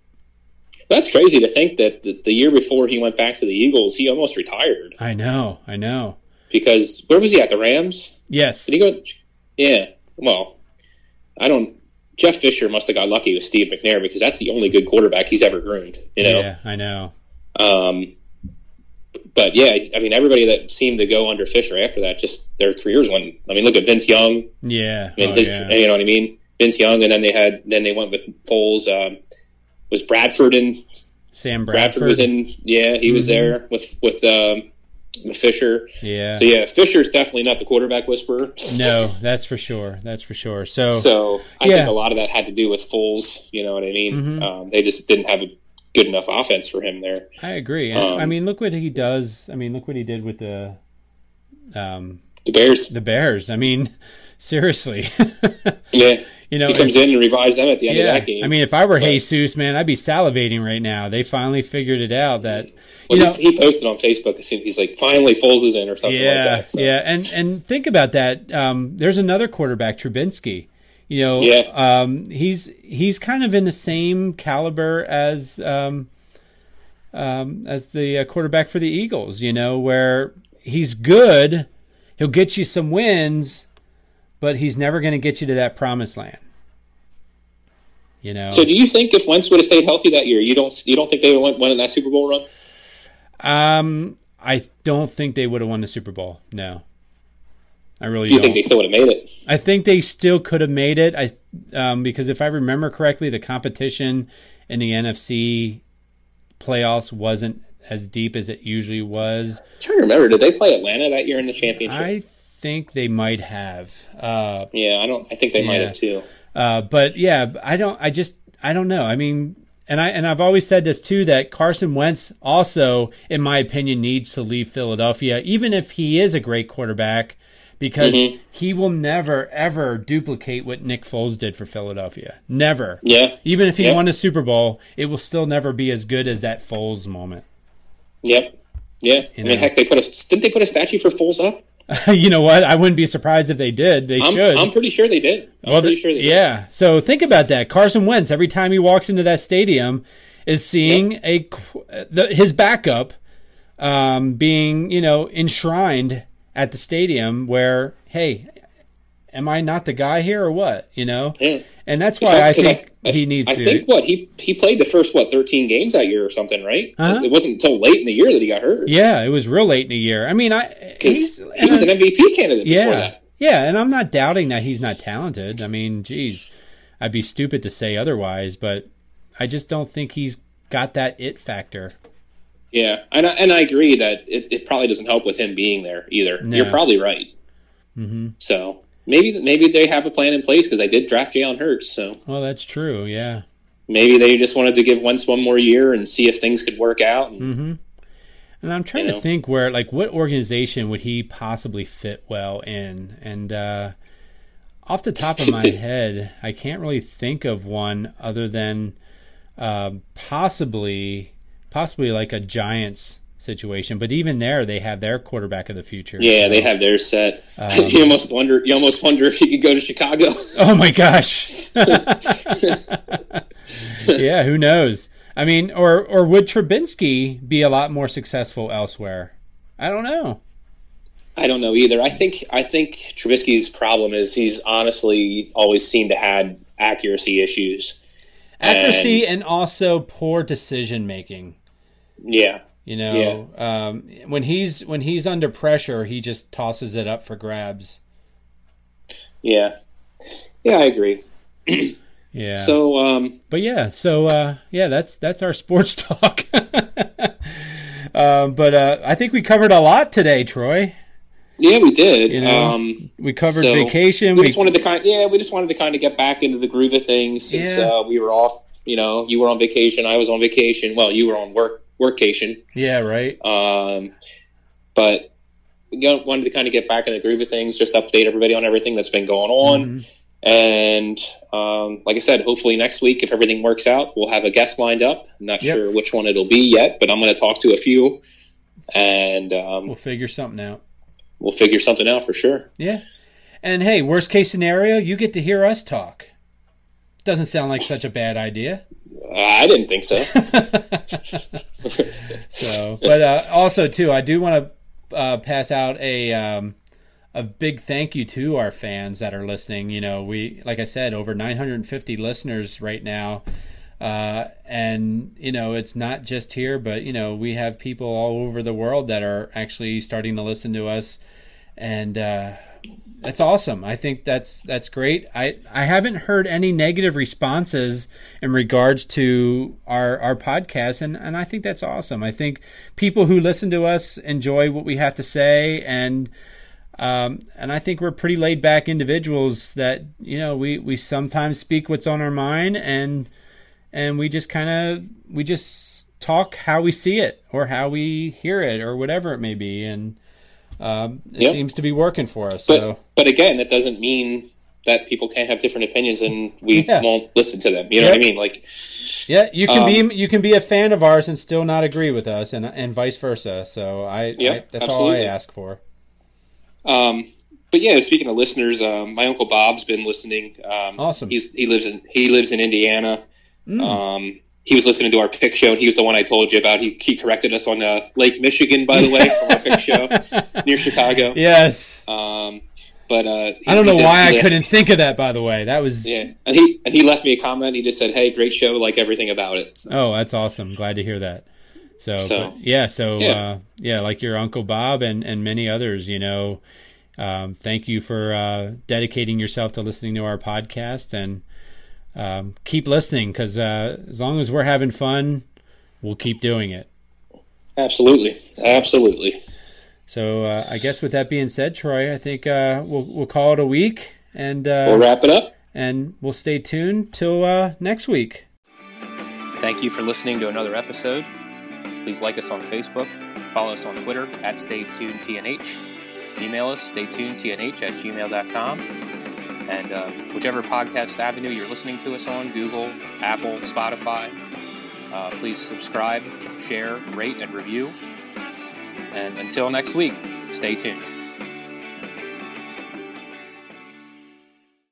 That's crazy to think that the, the year before he went back to the Eagles, he almost retired I know, I know. because where was he at? The Rams? Yes. Did he go? Yeah. Well, I don't. Jeff Fisher must have got lucky with Steve McNair because that's the only good quarterback he's ever groomed. You know. Yeah, I know. Um, but yeah, I mean, everybody that seemed to go under Fisher after that, just their careers went. I mean, look at Vince Young. Yeah. I mean, oh, his, yeah. you know what I mean? Vince Young, and then they had, then they went with Foles. Um, was Bradford in? Sam Bradford, Bradford. was in. Yeah, he was Mhm. there with with um, Fisher. Yeah. So yeah, Fisher's definitely not the quarterback whisperer. No, that's for sure. That's for sure. So, So I Yeah. think a lot of that had to do with Foles. You know what I mean? Mhm. Um, they just didn't have a good enough offense for him there. I agree. Um, I mean, look what he does. I mean, look what he did with the um, The Bears, the Bears. I mean, seriously. yeah, you know, he comes in and revives them at the end of that game. I mean, if I were But- Jesus, man, I'd be salivating right now. They finally figured it out that Well, you know, he, he posted on Facebook. as soon- He's like, finally, Foles is in or something yeah, like that. So. yeah, and and think about that. Um, there's another quarterback, Trubinsky. You know, Yeah. um, he's he's kind of in the same caliber as um, um, as the uh, quarterback for the Eagles. You know, where he's good, he'll get you some wins, but he's never going to get you to that promised land. You know, So, do you think if Wentz would have stayed healthy that year, you don't you don't think they would have won in that Super Bowl run? um, I don't think they would have won the Super Bowl. No, I really Do you don't. think they still would have made it? I think they still could have made it. I um, because if I remember correctly, the competition in the NFC playoffs wasn't as deep as it usually was. I'm trying to remember, did they play Atlanta that year in the championship? I think they might have, uh, yeah, I don't. I think they might have too. uh, but yeah, I don't. I just I don't know. I mean. And I and I've always said this too that Carson Wentz also, in my opinion, needs to leave Philadelphia, even if he is a great quarterback, because Mhm. he will never ever duplicate what Nick Foles did for Philadelphia. Never. Yeah, Even if he Yep. won a Super Bowl, it will still never be as good as that Foles moment. yep, yeah. I You mean, heck, they put a didn't they put a statue for Foles up? you know what? I wouldn't be surprised if they did. They I'm, should. I'm pretty sure they did. I'm Well, pretty sure they did. yeah. So think about that. Carson Wentz, every time he walks into that stadium, is seeing a the, his backup um, being, you know, enshrined at the stadium. Where, hey, am I not the guy here or what? You know, Yeah. and that's why I think I, he needs I to. think what he he played the first what 13 games that year or something, right? Uh-huh. It wasn't until late in the year that he got hurt. yeah, it was real late in the year. I mean, I he's, he was an MVP candidate. Yeah. that. Yeah, and I'm not doubting that he's not talented. I mean, geez, I'd be stupid to say otherwise, but I just don't think he's got that it factor. Yeah, and I, and I agree that it, it probably doesn't help with him being there either. No. You're probably right. hmm So maybe maybe they have a plan in place because they did draft Jalen Hurts. So Well, that's true. Yeah. maybe they just wanted to give Wentz one more year and see if things could work out. And, hmm And I'm trying to know. think where, like, what organization would he possibly fit well in? And uh, off the top of my head, I can't really think of one other than uh, possibly, possibly like a Giants situation. But even there, they have their quarterback of the future. Yeah, so- they have their set. Um, you almost wonder. You almost wonder if he could go to Chicago. Oh my gosh. yeah, who knows? I mean, or or would Trubinsky be a lot more successful elsewhere? I don't know. I don't know either. I think I think Trubisky's problem is he's honestly always seemed to had accuracy issues. Accuracy and, also poor decision making. Yeah, You know, um, when he's when he's under pressure, he just tosses it up for grabs. yeah, yeah. I agree. Yeah. So, um, But yeah, so uh, yeah, that's that's our sports talk. um, but uh, I think we covered a lot today, Troy. yeah, we did. You know, um, We covered so vacation. we We, just wanted to kind, yeah, we just wanted to kind of get back into the groove of things since Yeah. uh, we were off. You know, you were on vacation, I was on vacation. Well, you were on work workcation. yeah, right. Um, but we wanted to kind of get back in the groove of things, just update everybody on everything that's been going on. Mhm. And um, like I said, hopefully next week, if everything works out, we'll have a guest lined up. I'm not Yep. sure which one it'll be yet, but I'm going to talk to a few, and um, We'll figure something out. we'll figure something out for sure. Yeah. And hey, worst case scenario, you get to hear us talk. Doesn't sound like such a bad idea. I didn't think so. So, but uh, also too, I do want to uh, pass out a um, a big thank you to our fans that are listening. You know, we like I said, over 950 listeners right now. Uh, and you know it's not just here, but you know we have people all over the world that are actually starting to listen to us, and uh, that's awesome. I think that's that's great. I I haven't heard any negative responses in regards to our our podcast, and and I think that's awesome. I think people who listen to us enjoy what we have to say, and um, and I think we're pretty laid back individuals that you know we we sometimes speak what's on our mind, and and we just kind of we just talk how we see it or how we hear it or whatever it may be, and um, it yep. seems to be working for us. But, so. but again, that doesn't mean that people can't have different opinions and we yeah. won't listen to them. You know yep. what I mean? Like, yeah, you can um, be you can be a fan of ours and still not agree with us, and and vice versa. So I, yeah, I that's absolutely. all I ask for. Um, but yeah, speaking of listeners, um, my uncle Bob's been listening. Um, awesome. He's he lives in he lives in Indiana. Mm. Um, he was listening to our pick show, and he was the one I told you about. He, he corrected us on uh, Lake Michigan, by the way, from our pick show near Chicago. Yes. Um, but uh, I don't know did, why I couldn't think of that. By the way, that was yeah. And he and he left me a comment. He just said, "Hey, great show, like everything about it." So. Oh, that's awesome. Glad to hear that. So, so but, yeah, so yeah. Uh, yeah, like your uncle Bob and and many others, you know. Um, thank you for uh, dedicating yourself to listening to our podcast and um, keep listening because uh, as long as we're having fun, we'll keep doing it. Absolutely, absolutely. So uh, I guess with that being said, Troy, I think uh, we'll we'll call it a week and uh, we'll wrap it up. And we'll stay tuned till uh, next week. Thank you for listening to another episode. Please like us on Facebook, follow us on Twitter at StayTunedTNH, email us staytunedtnh at gmail.com and uh, whichever podcast avenue you're listening to us on Google, Apple, Spotify uh, please subscribe, share, rate, and review. And until next week, stay tuned.